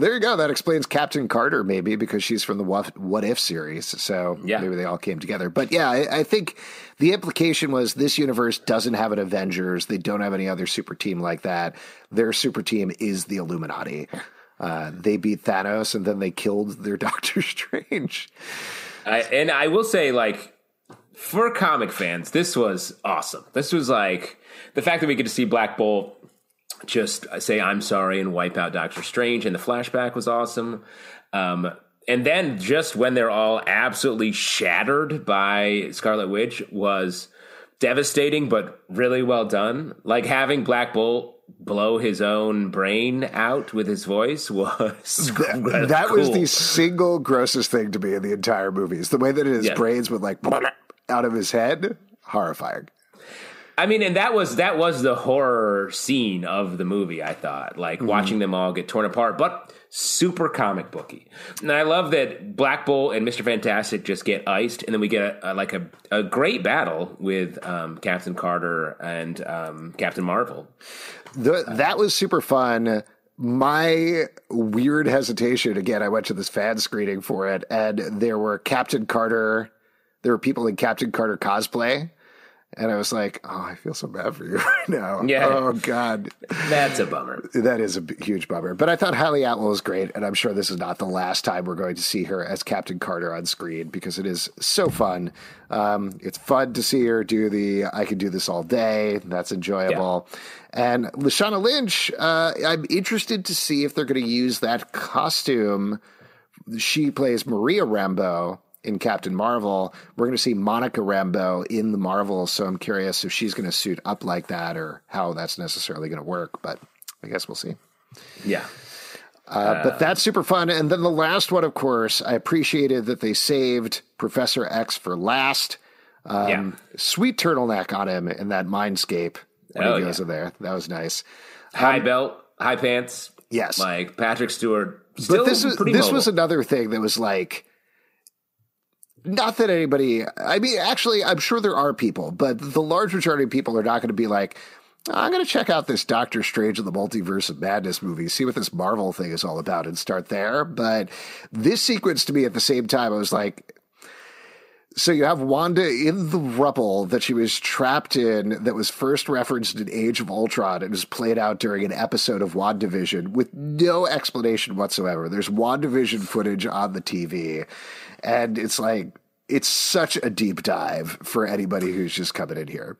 There you go. That explains Captain Carter, maybe because she's from the What, what If series. So Yeah. maybe they all came together. But yeah, I, I think the implication was this universe doesn't have an Avengers. They don't have any other super team like that. Their super team is the Illuminati. Uh, they beat Thanos and then they killed their Doctor Strange. I, and I will say, like, for comic fans, this was awesome. This was like the fact that we get to see Black Bolt just say "I'm sorry" and wipe out Doctor Strange, and the flashback was awesome. Um, and then just when they're all absolutely shattered by Scarlet Witch was devastating, but really well done. Like having Black Bolt blow his own brain out with his voice was That was cool. the single grossest thing to me in the entire movie. Is the way that his Yeah. brains would like out of his head. Horrifying. I mean, and that was that was the horror scene of the movie. I thought, like watching them all get torn apart, but super comic booky. And I love that Black Bolt and Mister Fantastic just get iced, and then we get a, a, like a, a great battle with um, Captain Carter and um, Captain Marvel. The, that was super fun. My weird hesitation again, I went to this fan screening for it, and there were Captain Carter, there were people in Captain Carter cosplay. And I was like, oh, I feel so bad for you right now. Yeah. Oh, God. That's a bummer. That is a huge bummer. But I thought Hayley Atwell was great, and I'm sure this is not the last time we're going to see her as Captain Carter on screen because it is so fun. Um, it's fun to see her do the I can do this all day. That's enjoyable. And Lashana Lynch, uh, I'm interested to see if they're going to use that costume. She plays Maria Rambeau in Captain Marvel. We're going to see Monica Rambeau in the Marvel, so I'm curious if she's going to suit up like that or how that's necessarily going to work. But I guess we'll see. Yeah. Uh, but that's super fun. And then the last one, of course, I appreciated that they saved Professor X for last. Um, Yeah. Sweet turtleneck on him in that mindscape when Oh, he goes yeah. in there. That was nice. High belt, high pants. Yes. Like Patrick Stewart. Still but this was this mobile. was another thing that was like not that anybody i mean actually i'm sure there are people but the large majority of people are not going to be like i'm going to check out this doctor strange in the multiverse of madness movie see what this marvel thing is all about and start there. But this sequence to me at the same time i was like so you have Wanda in the rubble that she was trapped in that was first referenced in Age of Ultron and was played out during an episode of WandaVision with no explanation whatsoever. There's WandaVision footage on the TV and it's like it's such a deep dive for anybody who's just coming in here.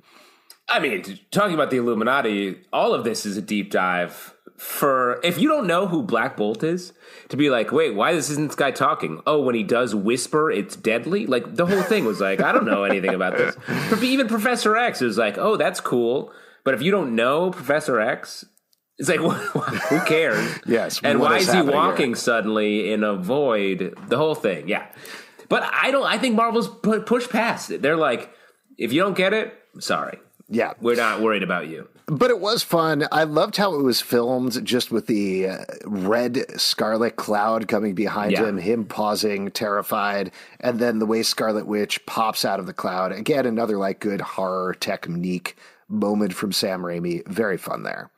I mean, talking about the Illuminati, all of this is a deep dive for if you don't know who Black Bolt is, to be like, wait, why isn't this guy talking? Oh, when he does whisper, it's deadly. Like the whole thing was like, I don't know anything about this. Even Professor X is like, oh, that's cool. But if you don't know Professor X, it's like, who cares? Yes, And why is is he happening here? walking suddenly in a void? The whole thing, yeah. But I don't. I think Marvel's pu- pushed past it. They're like, if you don't get it, sorry. Yeah. We're not worried about you. But it was fun. I loved how it was filmed just with the uh, red scarlet cloud coming behind Yeah. him, him pausing, terrified, and then the way Scarlet Witch pops out of the cloud. Again, another like good horror technique moment from Sam Raimi. Very fun there.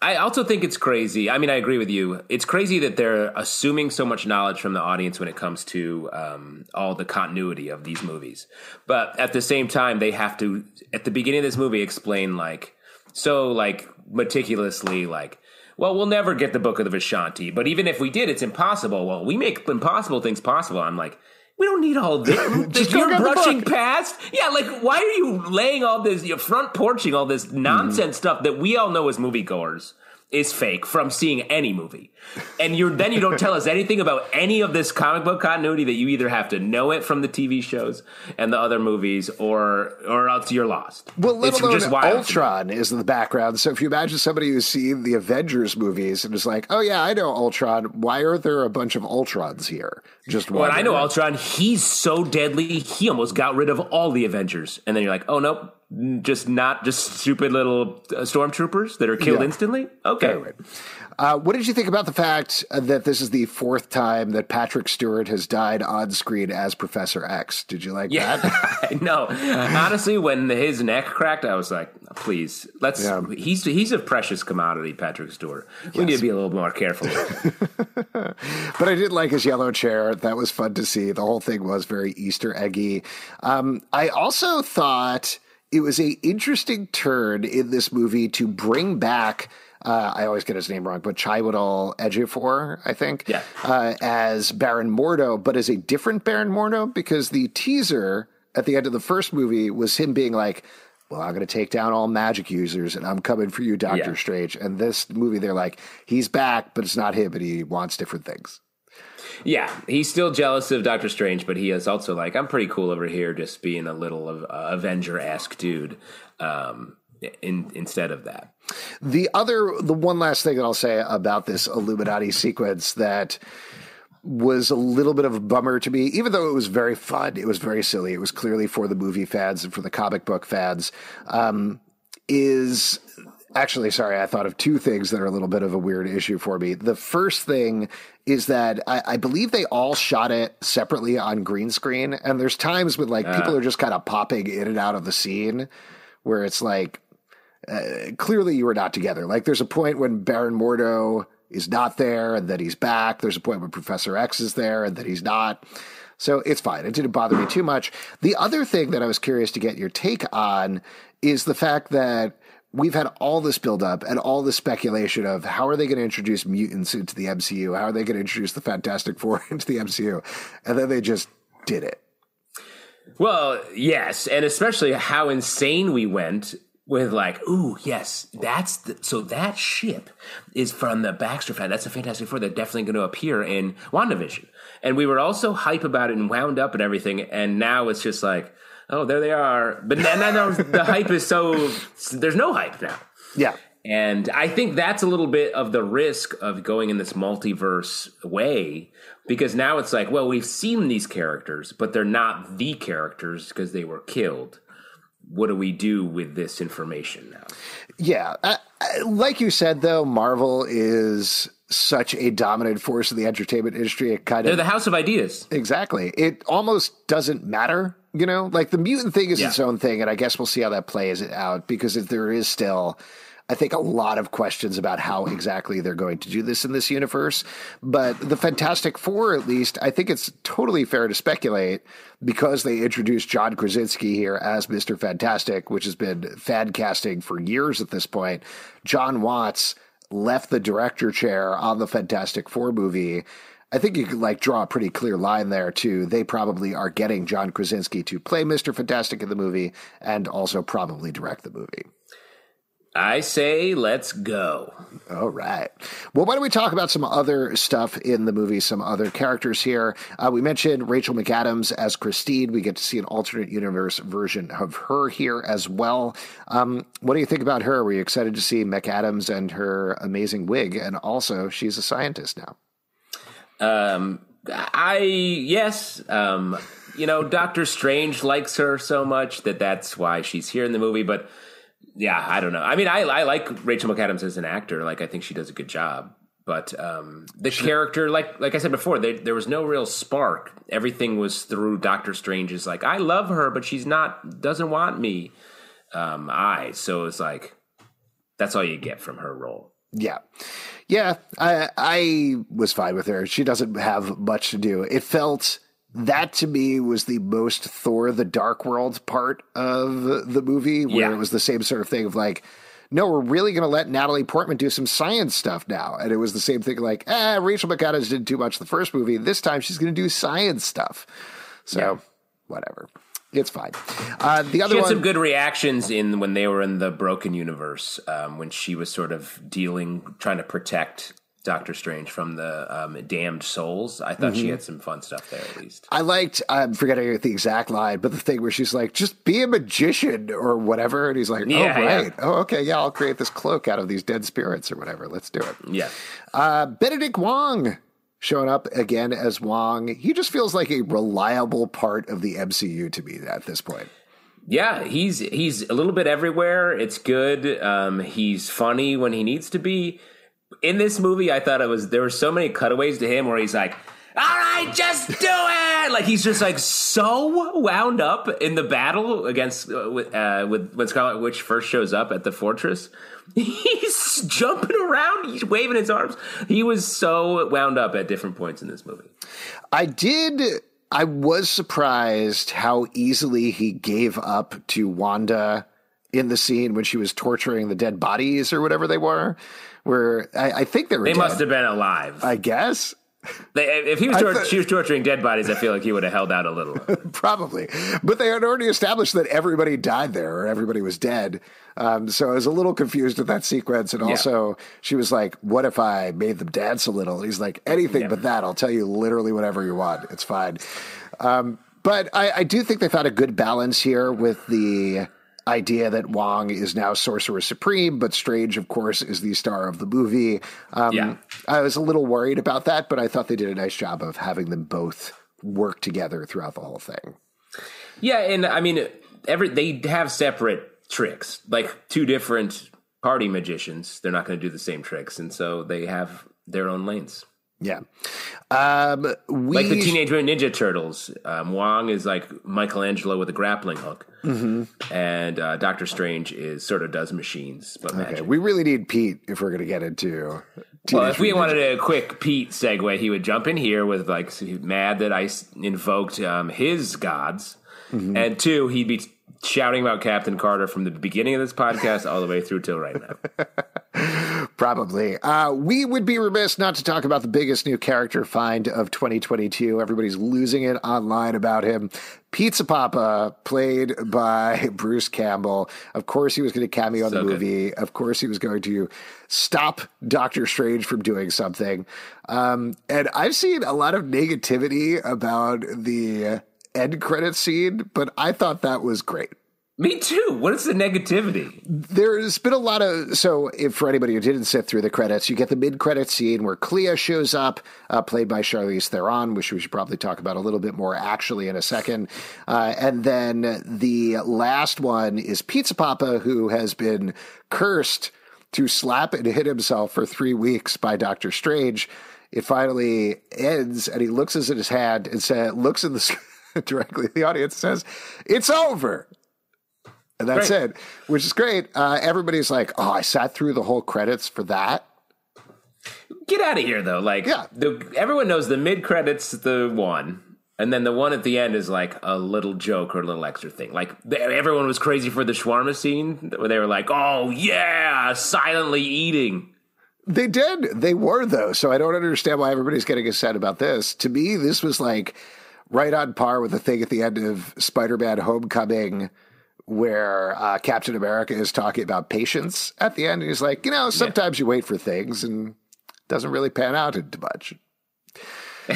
I also think it's crazy. I mean, I agree with you. It's crazy that they're assuming so much knowledge from the audience when it comes to um, all the continuity of these movies. But at the same time, they have to, at the beginning of this movie, explain like, so like meticulously, like, well, we'll never get the Book of the Vishanti, but even if we did, it's impossible. Well, we make impossible things possible. I'm like, we don't need all this. Just you're brushing past. Yeah, like why are you laying all this, you're front porching all this nonsense stuff that we all know as moviegoers is fake from seeing any movie. And you're then you don't tell us anything about any of this comic book continuity that you either have to know it from the TV shows and the other movies or or else you're lost. Well, let it's alone just wild. Ultron is in the background. So if you imagine somebody who's seen the Avengers movies and is like, "Oh yeah, I know Ultron. Why are there a bunch of Ultrons here?" Just Well, I know. Ultron. He's so deadly. He almost got rid of all the Avengers, and then you're like, "Oh nope, just not just stupid little uh, stormtroopers that are killed Yeah. instantly." Okay, Anyway. Uh, what did you think about the fact that this is the fourth time that Patrick Stewart has died on screen as Professor X? Did you like Yeah, that? no. Honestly, when his neck cracked, I was like, "Please, let's." Yeah. He's he's a precious commodity, Patrick Stewart. We need to be a little more careful. But I did like his yellow chair. That was fun to see. The whole thing was very Easter eggy. Um, I also thought it was a interesting turn in this movie to bring back. Uh, I always get his name wrong, but Chiwetel Ejiofor, I think, Yeah. uh, as Baron Mordo, but as a different Baron Mordo because the teaser at the end of the first movie was him being like, "Well, I'm going to take down all magic users, and I'm coming for you, Doctor Yeah. Strange." And this movie, they're like, "He's back, but it's not him, but he wants different things." yeah, he's still jealous of Doctor Strange, but he is also like, "I'm pretty cool over here, just being a little of uh, Avenger esque dude." Um, in, instead of that, The other, the one last thing that I'll say about this Illuminati sequence that was a little bit of a bummer to me, even though it was very fun, it was very silly. It was clearly for the movie fans and for the comic book fans. Um, is actually sorry, I thought of two things that are a little bit of a weird issue for me. The first thing is that I, I believe they all shot it separately on green screen, and there's times when like people are just kind of popping in and out of the scene where it's like Uh, clearly you were not together. Like there's a point when Baron Mordo is not there and that he's back. There's a point when Professor X is there and that he's not. So it's fine. It didn't bother me too much. The other thing that I was curious to get your take on is the fact that we've had all this buildup and all this speculation of how are they going to introduce mutants into the MCU? How are they going to introduce the Fantastic Four into the MCU? And then they just did it. Well, yes, and especially how insane we went with like, ooh, yes, that's the, so that ship is from the Baxter family. That's a Fantastic Four. They're definitely going to appear in WandaVision, and we were also hype about it and wound up and everything. And now it's just like, oh, there they are. But now the hype is so there's no hype now. Yeah. And I think that's a little bit of the risk of going in this multiverse way because now it's like, well, we've seen these characters, but they're not the characters because they were killed. What do we do with this information now? Yeah. I, I, like you said, though, Marvel is such a dominant force in the entertainment industry. It kind They're of. the house of ideas. exactly. It almost doesn't matter. You know, like the mutant thing is Yeah. its own thing. And I guess we'll see how that plays out because if there is still. I think a lot of questions about how exactly they're going to do this in this universe. But the Fantastic Four, at least, I think it's totally fair to speculate because they introduced John Krasinski here as Mr. Fantastic, which has been fan casting for years at this point. John Watts left the director chair on the Fantastic Four movie. I think you could like draw a pretty clear line there too. They probably are getting John Krasinski to play Mr. Fantastic in the movie and also probably direct the movie. I say, let's go. All right. Well, why don't we talk about some other stuff in the movie, some other characters here? Uh, we mentioned Rachel McAdams as Christine. We get to see an alternate universe version of her here as well. Um, what do you think about her? Were you excited to see McAdams and her amazing wig? And also, she's a scientist now. Um, I yes, um, you know, Doctor Strange likes her so much that that's why she's here in the movie. But yeah, I don't know. I mean, I I like Rachel McAdams as an actor. Like, I think she does a good job. But um, the character, like like I said before, there, there was no real spark. Everything was through Doctor Strange's like, I love her, but she's not doesn't want me. Um, eyes. So it's like that's all you get from her role. Yeah. Yeah, I I was fine with her. She doesn't have much to do. It felt that to me was the most Thor the Dark World part of the movie where Yeah. it was the same sort of thing of like no, we're really going to let Natalie Portman do some science stuff now. And it was the same thing like, ah, Rachel McAdams did too much the first movie. This time she's going to do science stuff. So, Yeah. whatever. It's fine. Uh, the other She had one, some good reactions in when they were in the Broken Universe, um, when she was sort of dealing, trying to protect Doctor Strange from the um, damned souls. I thought Mm-hmm. she had some fun stuff there, at least. I liked. I'm forgetting the exact line, but the thing where she's like, "Just be a magician" or whatever, and he's like, "Oh Yeah, yeah. right, oh okay, yeah, I'll create this cloak out of these dead spirits or whatever. Let's do it." Yeah. Uh, Benedict Wong showing up again as Wong. He just feels like a reliable part of the MCU to me at this point. Yeah, he's he's a little bit everywhere. It's good. Um, he's funny when he needs to be. In this movie, I thought it was there were so many cutaways to him where he's like, "All right, just do it!" Like he's just like so wound up in the battle against uh, with, uh, with when Scarlet Witch first shows up at the fortress. He's jumping around, he's waving his arms. He was so wound up at different points in this movie. I did. I was surprised how easily he gave up to Wanda in the scene when she was torturing the dead bodies or whatever they were. Where I, I think they were. They dead, must have been alive. I guess. They, if he was, tor- thought- she was torturing dead bodies, I feel like he would have held out a little. Probably. But they had already established that everybody died there or everybody was dead. Um, so I was a little confused with that sequence. And also, she was like, What if I made them dance a little? And he's like, Anything but that. I'll tell you literally whatever you want. It's fine. Um, but I, I do think they found a good balance here with the idea that Wong is now Sorcerer Supreme, but Strange, of course, is the star of the movie. Um, Yeah. I was a little worried about that, but I thought they did a nice job of having them both work together throughout the whole thing. Yeah, and I mean, every they have separate tricks, like two different party magicians. They're not going to do the same tricks, and so they have their own lanes. Yeah. Um, we Like the Teenage Mutant Ninja Turtles, um, Wong is like Michelangelo with a grappling hook, Mm-hmm. and uh, Doctor Strange is sort of does machines, but Okay, magic. we really need Pete if we're going to get into. Well, if we wanted a quick Pete segue, he would jump in here with like mad that I invoked um, his gods, Mm-hmm. and two, he'd be shouting about Captain Carter from the beginning of this podcast all the way through till right now. Probably. Uh, we would be remiss not to talk about the biggest new character find of 2022. Everybody's losing it online about him. Pizza Papa, played by Bruce Campbell. Of course, he was going to cameo in the good. movie. Of course, he was going to stop Doctor Strange from doing something. Um, and I've seen a lot of negativity about the end credit scene, but I thought that was great. Me too. What is the negativity? There's been a lot of so. If for anybody who didn't sit through the credits, you get the mid-credit scene where Clea shows up, uh, played by Charlize Theron, which we should probably talk about a little bit more actually in a second. Uh, and then the last one is Pizza Papa, who has been cursed to slap and hit himself for three weeks by Doctor Strange. It finally ends, and he looks at his hand and says, looks in the directly the audience, says, "It's over." And that's Great. it, which is great. Uh, everybody's like, "Oh, I sat through the whole credits for that." Get out of here, though. Like, Yeah. the, everyone knows the mid credits the one, and then the one at the end is like a little joke or a little extra thing. Like, everyone was crazy for the shawarma scene where they were like, "Oh yeah, silently eating." They did. They were though. So I don't understand why everybody's getting upset about this. To me, this was like right on par with the thing at the end of Spider-Man: Homecoming, where uh, Captain America is talking about patience at the end. And he's like, you know, sometimes you wait for things and it doesn't really pan out into much.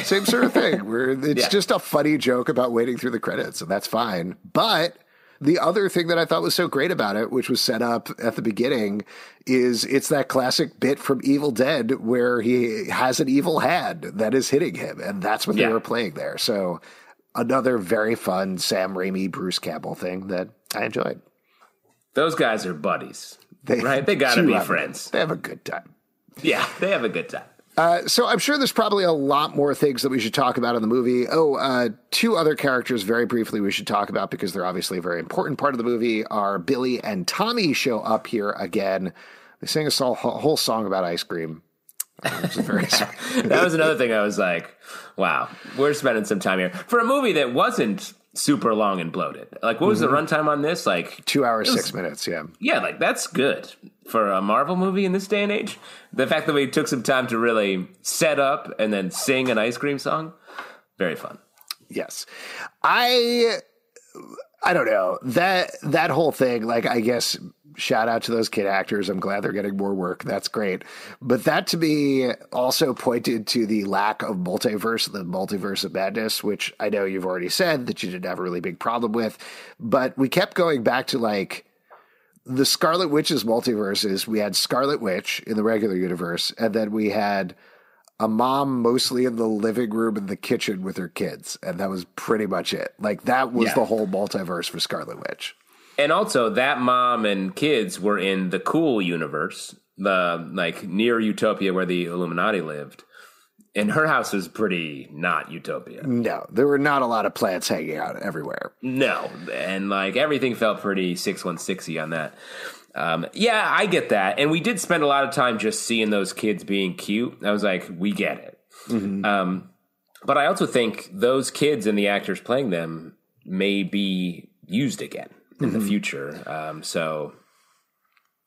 Same sort of thing where it's Yeah. just a funny joke about waiting through the credits, and that's fine. But the other thing that I thought was so great about it, which was set up at the beginning, is it's that classic bit from Evil Dead where he has an evil hand that is hitting him, and that's what they were playing there. So another very fun Sam Raimi, Bruce Campbell thing that I enjoyed. Those guys are buddies, They, right? They got to be friends. They have a good time. Yeah, they have a good time. Uh, so I'm sure there's probably a lot more things that we should talk about in the movie. Oh, uh, two other characters very briefly we should talk about because they're obviously a very important part of the movie are Billy and Tommy show up here again. They sing a whole song about ice cream. that was another thing I was like, wow, we're spending some time here for a movie that wasn't super long and bloated. Like, what was Mm-hmm. the runtime on this? Like, two hours, six minutes. Yeah. yeah, like that's good for a Marvel movie in this day and age. The fact that we took some time to really set up and then sing an ice cream song, very fun. Yes. I I don't know that that whole thing. Like, I guess shout out to those kid actors. I'm glad they're getting more work. That's great. But that to me also pointed to the lack of multiverse, the multiverse of madness, which I know you've already said that you didn't have a really big problem with. But we kept going back to like the Scarlet Witch's multiverses. We had Scarlet Witch in the regular universe, and then we had a mom mostly in the living room and the kitchen with her kids, and that was pretty much it. Like that was Yeah. the whole multiverse for Scarlet Witch. And also, that mom and kids were in the cool universe, the like near Utopia where the Illuminati lived. And her house was pretty not Utopia. No, there were not a lot of plants hanging out everywhere. No, and like everything felt pretty six one sixy on that. Um, yeah, I get that, and we did spend a lot of time just seeing those kids being cute. I was like, we get it. Um, but I also think those kids and the actors playing them may be used again in the future. Um, so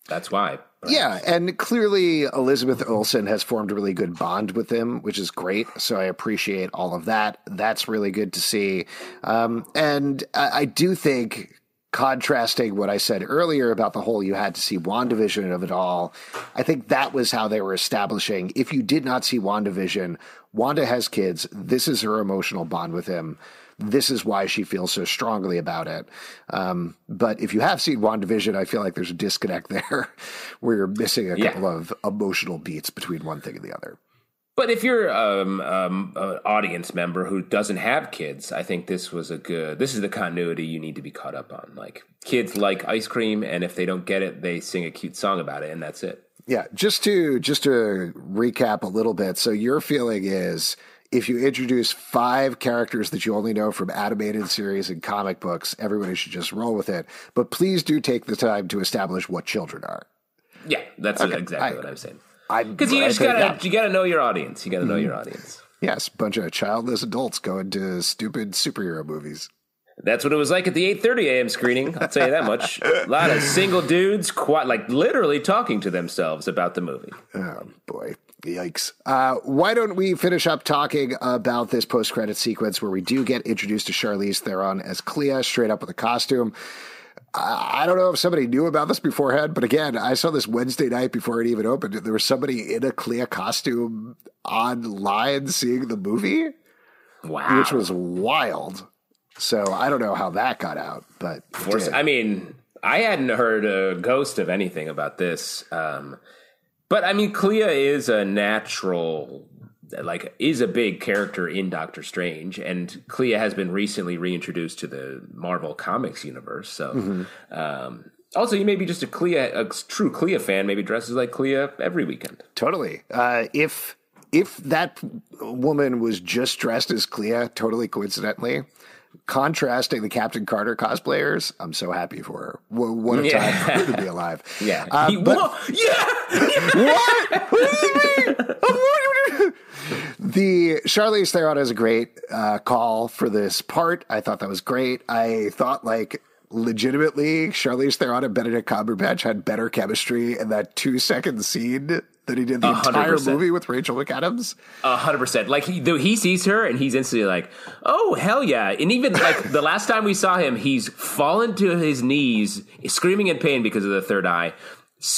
that's why. Yeah, and clearly Elizabeth Olsen has formed a really good bond with him, which is great. So I appreciate all of that. That's really good to see. Um, and I, I do think, contrasting what I said earlier about the whole you had to see WandaVision of it all, I think that was how they were establishing. If you did not see WandaVision, Wanda has kids. This is her emotional bond with him. This is why she feels so strongly about it. Um, but if you have seen WandaVision, I feel like there's a disconnect there where you're missing a Yeah. couple of emotional beats between one thing and the other. But if you're um, um, an audience member who doesn't have kids, I think this was a good. This is the continuity you need to be caught up on. Like kids like ice cream, and if they don't get it, they sing a cute song about it, and that's it. Yeah, just to just to recap a little bit. So your feeling is if you introduce five characters that you only know from animated series and comic books, everybody should just roll with it. But please do take the time to establish what children are. Yeah, that's exactly I- what I'm saying. I'm Because you I just gotta you gotta know your audience. You gotta know your audience. yes, bunch of childless adults going to stupid superhero movies. That's what it was like at the 8:30 a.m. screening. I'll tell you that much. A lot of single dudes, quite like literally talking to themselves about the movie. Oh boy. Yikes. Uh, why don't we finish up talking about this post credit sequence where we do get introduced to Charlize Theron as Clea straight up with a costume? I don't know if somebody knew about this beforehand, but again, I saw this Wednesday night before it even opened. There was somebody in a Clea costume online seeing the movie, Wow. which was wild. So I don't know how that got out, but Force- I mean, I hadn't heard a ghost of anything about this. Um, but I mean, Clea is a natural, like, is a big character in Doctor Strange, and Clea has been recently reintroduced to the Marvel Comics universe. So, Mm-hmm. um, also, you may be just a Clea, a true Clea fan, maybe dresses like Clea every weekend. Totally. Uh, if if that woman was just dressed as Clea, totally coincidentally, contrasting the Captain Carter cosplayers, I'm so happy for her. What, what a Yeah. time for her to be alive. Yeah. Uh, but- whoa, yeah. what? What do you mean? The Charlize Theron is a great uh, call for this part. I thought that was great. I thought like legitimately Charlize Theron and Benedict Cumberbatch had better chemistry in that two second scene that he did the A hundred entire movie with Rachel McAdams. A hundred percent. Like he, though he sees her and he's instantly like, "Oh hell yeah!" And even like the last time we saw him, he's fallen to his knees, screaming in pain because of the third eye.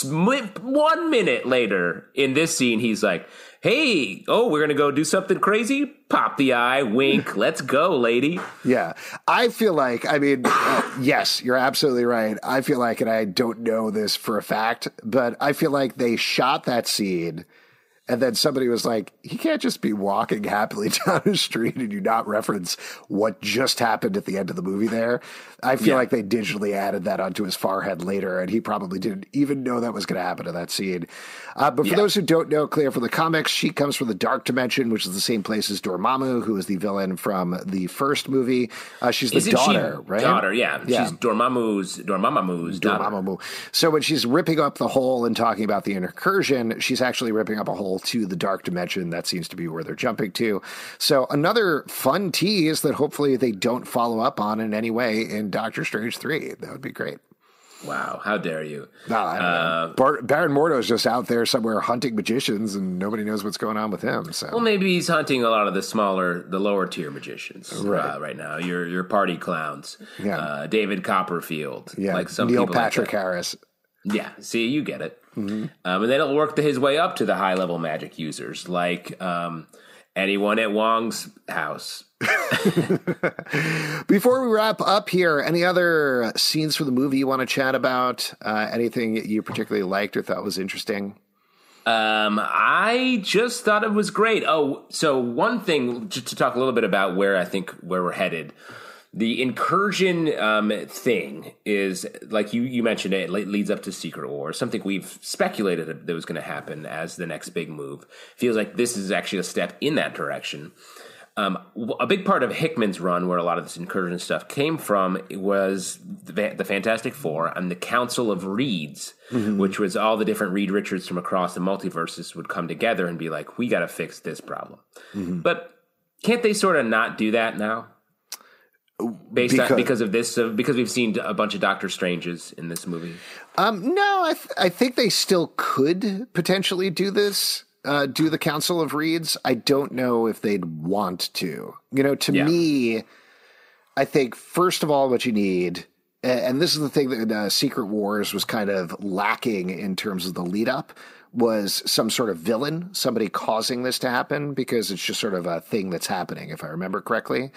One minute later, in this scene, he's like, "Hey, oh, we're gonna go do something crazy. Pop the eye, wink. Let's go, lady." Yeah. I feel like, I mean, uh, yes, you're absolutely right. I feel like, and I don't know this for a fact, but I feel like they shot that scene and then somebody was like, he can't just be walking happily down the street and you not reference what just happened at the end of the movie there. I feel Yeah. like they digitally added that onto his forehead later, and he probably didn't even know that was going to happen to that scene. Uh, but for Yeah. those who don't know, Clea from the comics, she comes from the Dark Dimension, which is the same place as Dormammu, who is the villain from the first movie. Uh, she's the Isn't daughter, she right? daughter? Yeah, Yeah. she's Dormammu's Dormammu's daughter. Dormammu. So when she's ripping up the hole and talking about the incursion, she's actually ripping up a hole to the dark dimension. That seems to be where they're jumping to. So another fun tease that hopefully they don't follow up on in any way in Doctor Strange 3. That would be great. Wow, how dare you? No, I don't know. Bar- Baron Mordo's just out there somewhere hunting magicians, and nobody knows what's going on with him. So Well, maybe he's hunting a lot of the smaller, the lower tier magicians Right. uh, right now. Your your party clowns, Yeah. uh, David Copperfield, yeah, like some Neil people like Patrick that. Harris. Yeah, see, you get it. Mm-hmm. Um, and then it'll work his way up to the high level magic users, like um, anyone at Wong's house. Before we wrap up here, any other scenes from the movie you want to chat about? Uh, anything you particularly liked or thought was interesting? Um, I just thought it was great. Oh, so one thing just to talk a little bit about where I think where we're headed. The incursion um, thing is like you you mentioned it, it leads up to Secret War, something we've speculated that was going to happen as the next big move. Feels like this is actually a step in that direction. Um, a big part of Hickman's run, where a lot of this incursion stuff came from, was the, the Fantastic Four and the Council of Reeds, which was all the different Reed Richards from across the multiverses would come together and be like, "We got to fix this problem." But can't they sort of not do that now? Based Because- on because of this, uh, because we've seen a bunch of Doctor Stranges in this movie. Um, no, I, th- I think they still could potentially do this. Uh, do the Council of Reeds? I don't know if they'd want to. You know, to Yeah. me, I think first of all, what you need, and this is the thing that uh, Secret Wars was kind of lacking in terms of the lead up, was some sort of villain, somebody causing this to happen, because it's just sort of a thing that's happening. If I remember correctly,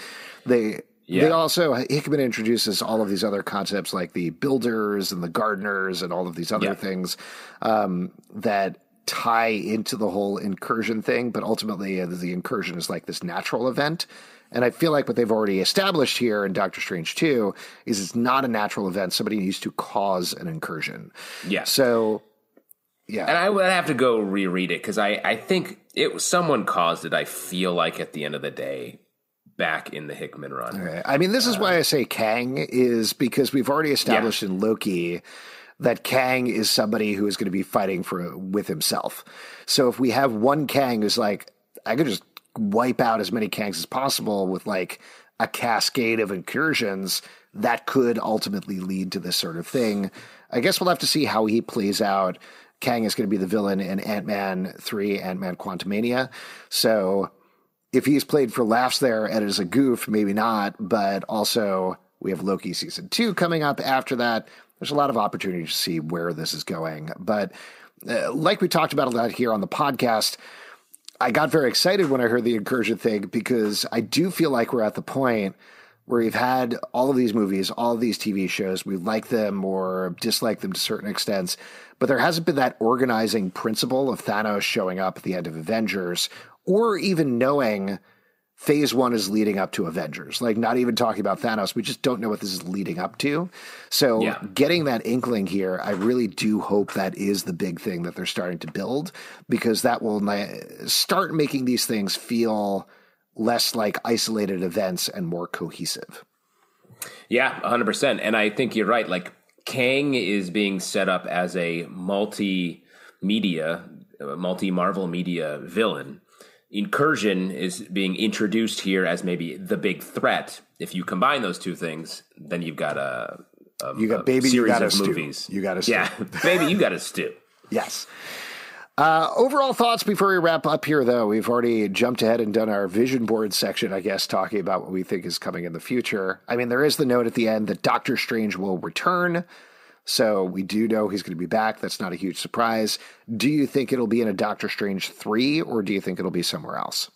they. They also Hickman introduces all of these other concepts like the builders and the gardeners and all of these other Yeah. things um, that tie into the whole incursion thing. But ultimately, uh, the incursion is like this natural event. And I feel like what they've already established here in Doctor Strange 2 is it's not a natural event. Somebody needs to cause an incursion. Yeah. So, yeah. And I would have to go reread it because I, I think it was someone caused it. I feel like at the end of the day, back in the Hickman run. Okay. I mean, this is why uh, I say Kang is because we've already established in Loki that Kang is somebody who is going to be fighting for with himself. So if we have one Kang who's like, I could just wipe out as many Kangs as possible with like a cascade of incursions, that could ultimately lead to this sort of thing. I guess we'll have to see how he plays out. Kang is going to be the villain in Ant Man 3, Ant Man Quantumania. So if he's played for laughs there and as a goof, maybe not. But also, we have Loki season two coming up after that. There's a lot of opportunity to see where this is going. But uh, like we talked about a lot here on the podcast, I got very excited when I heard the incursion thing because I do feel like we're at the point where we've had all of these movies, all of these TV shows. We like them or dislike them to certain extents, but there hasn't been that organizing principle of Thanos showing up at the end of Avengers or even knowing phase one is leading up to Avengers. Like, not even talking about Thanos. We just don't know what this is leading up to. So, Yeah. getting that inkling here, I really do hope that is the big thing that they're starting to build because that will start making these things feel less like isolated events and more cohesive. Yeah, 100%. And I think you're right. Like, Kang is being set up as a multi media, multi Marvel media villain. Incursion is being introduced here as maybe the big threat. If you combine those two things, then you've got a, a You got a baby, you series got a movies. You got a stew. yeah, baby, you got a stew. Yes. Uh, overall thoughts before we wrap up here, though. We've already jumped ahead and done our vision board section, I guess, talking about what we think is coming in the future. I mean, there is the note at the end that Doctor Strange will return. So we do know he's going to be back. That's not a huge surprise. Do you think it'll be in a Doctor Strange 3 or do you think it'll be somewhere else?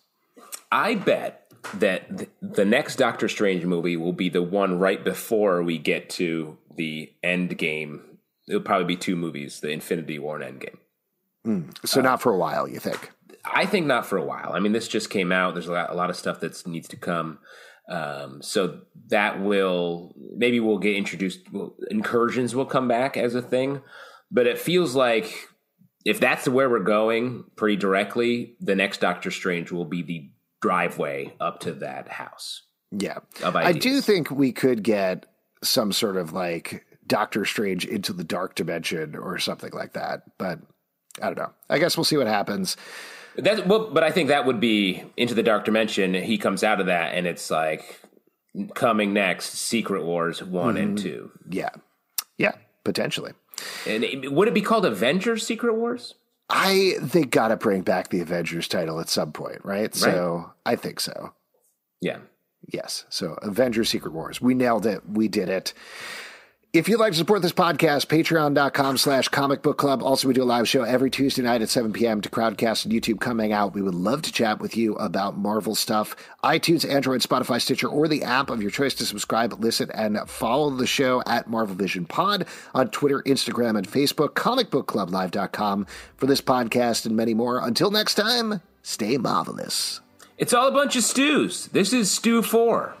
I bet that the next Doctor Strange movie will be the one right before we get to the end game. It'll probably be two movies, the Infinity War and Endgame. Hmm. So uh, not for a while, you think? I think not for a while. I mean, this just came out. There's a lot, a lot of stuff that needs to come. Um, so that will maybe we'll get introduced. Well, incursions will come back as a thing, but it feels like if that's where we're going pretty directly, the next Doctor Strange will be the driveway up to that house. Yeah. I do think we could get some sort of like Doctor Strange into the dark dimension or something like that. But I don't know. I guess we'll see what happens. That's well, but I think that would be into the dark dimension. He comes out of that, and it's like coming next: Secret Wars one and mm-hmm. two. Yeah. Yeah. potentially. And it- would it be called Avengers Secret Wars? I they got to bring back the Avengers title at some point, right? So I think so. Yeah. Yes. So Avengers Secret Wars. We nailed it. We did it. If you'd like to support this podcast, patreon.com slash comic book club. Also, we do a live show every Tuesday night at 7 p.m. to Crowdcast and YouTube. coming out. We would love to chat with you about Marvel stuff. iTunes, Android, Spotify, Stitcher, or the app of your choice to subscribe, listen, and follow the show at Marvel Vision Pod on Twitter, Instagram, and Facebook. Comicbookclublive.com for this podcast and many more. Until next time, stay marvelous. It's all a bunch of stews. This is Stew 4.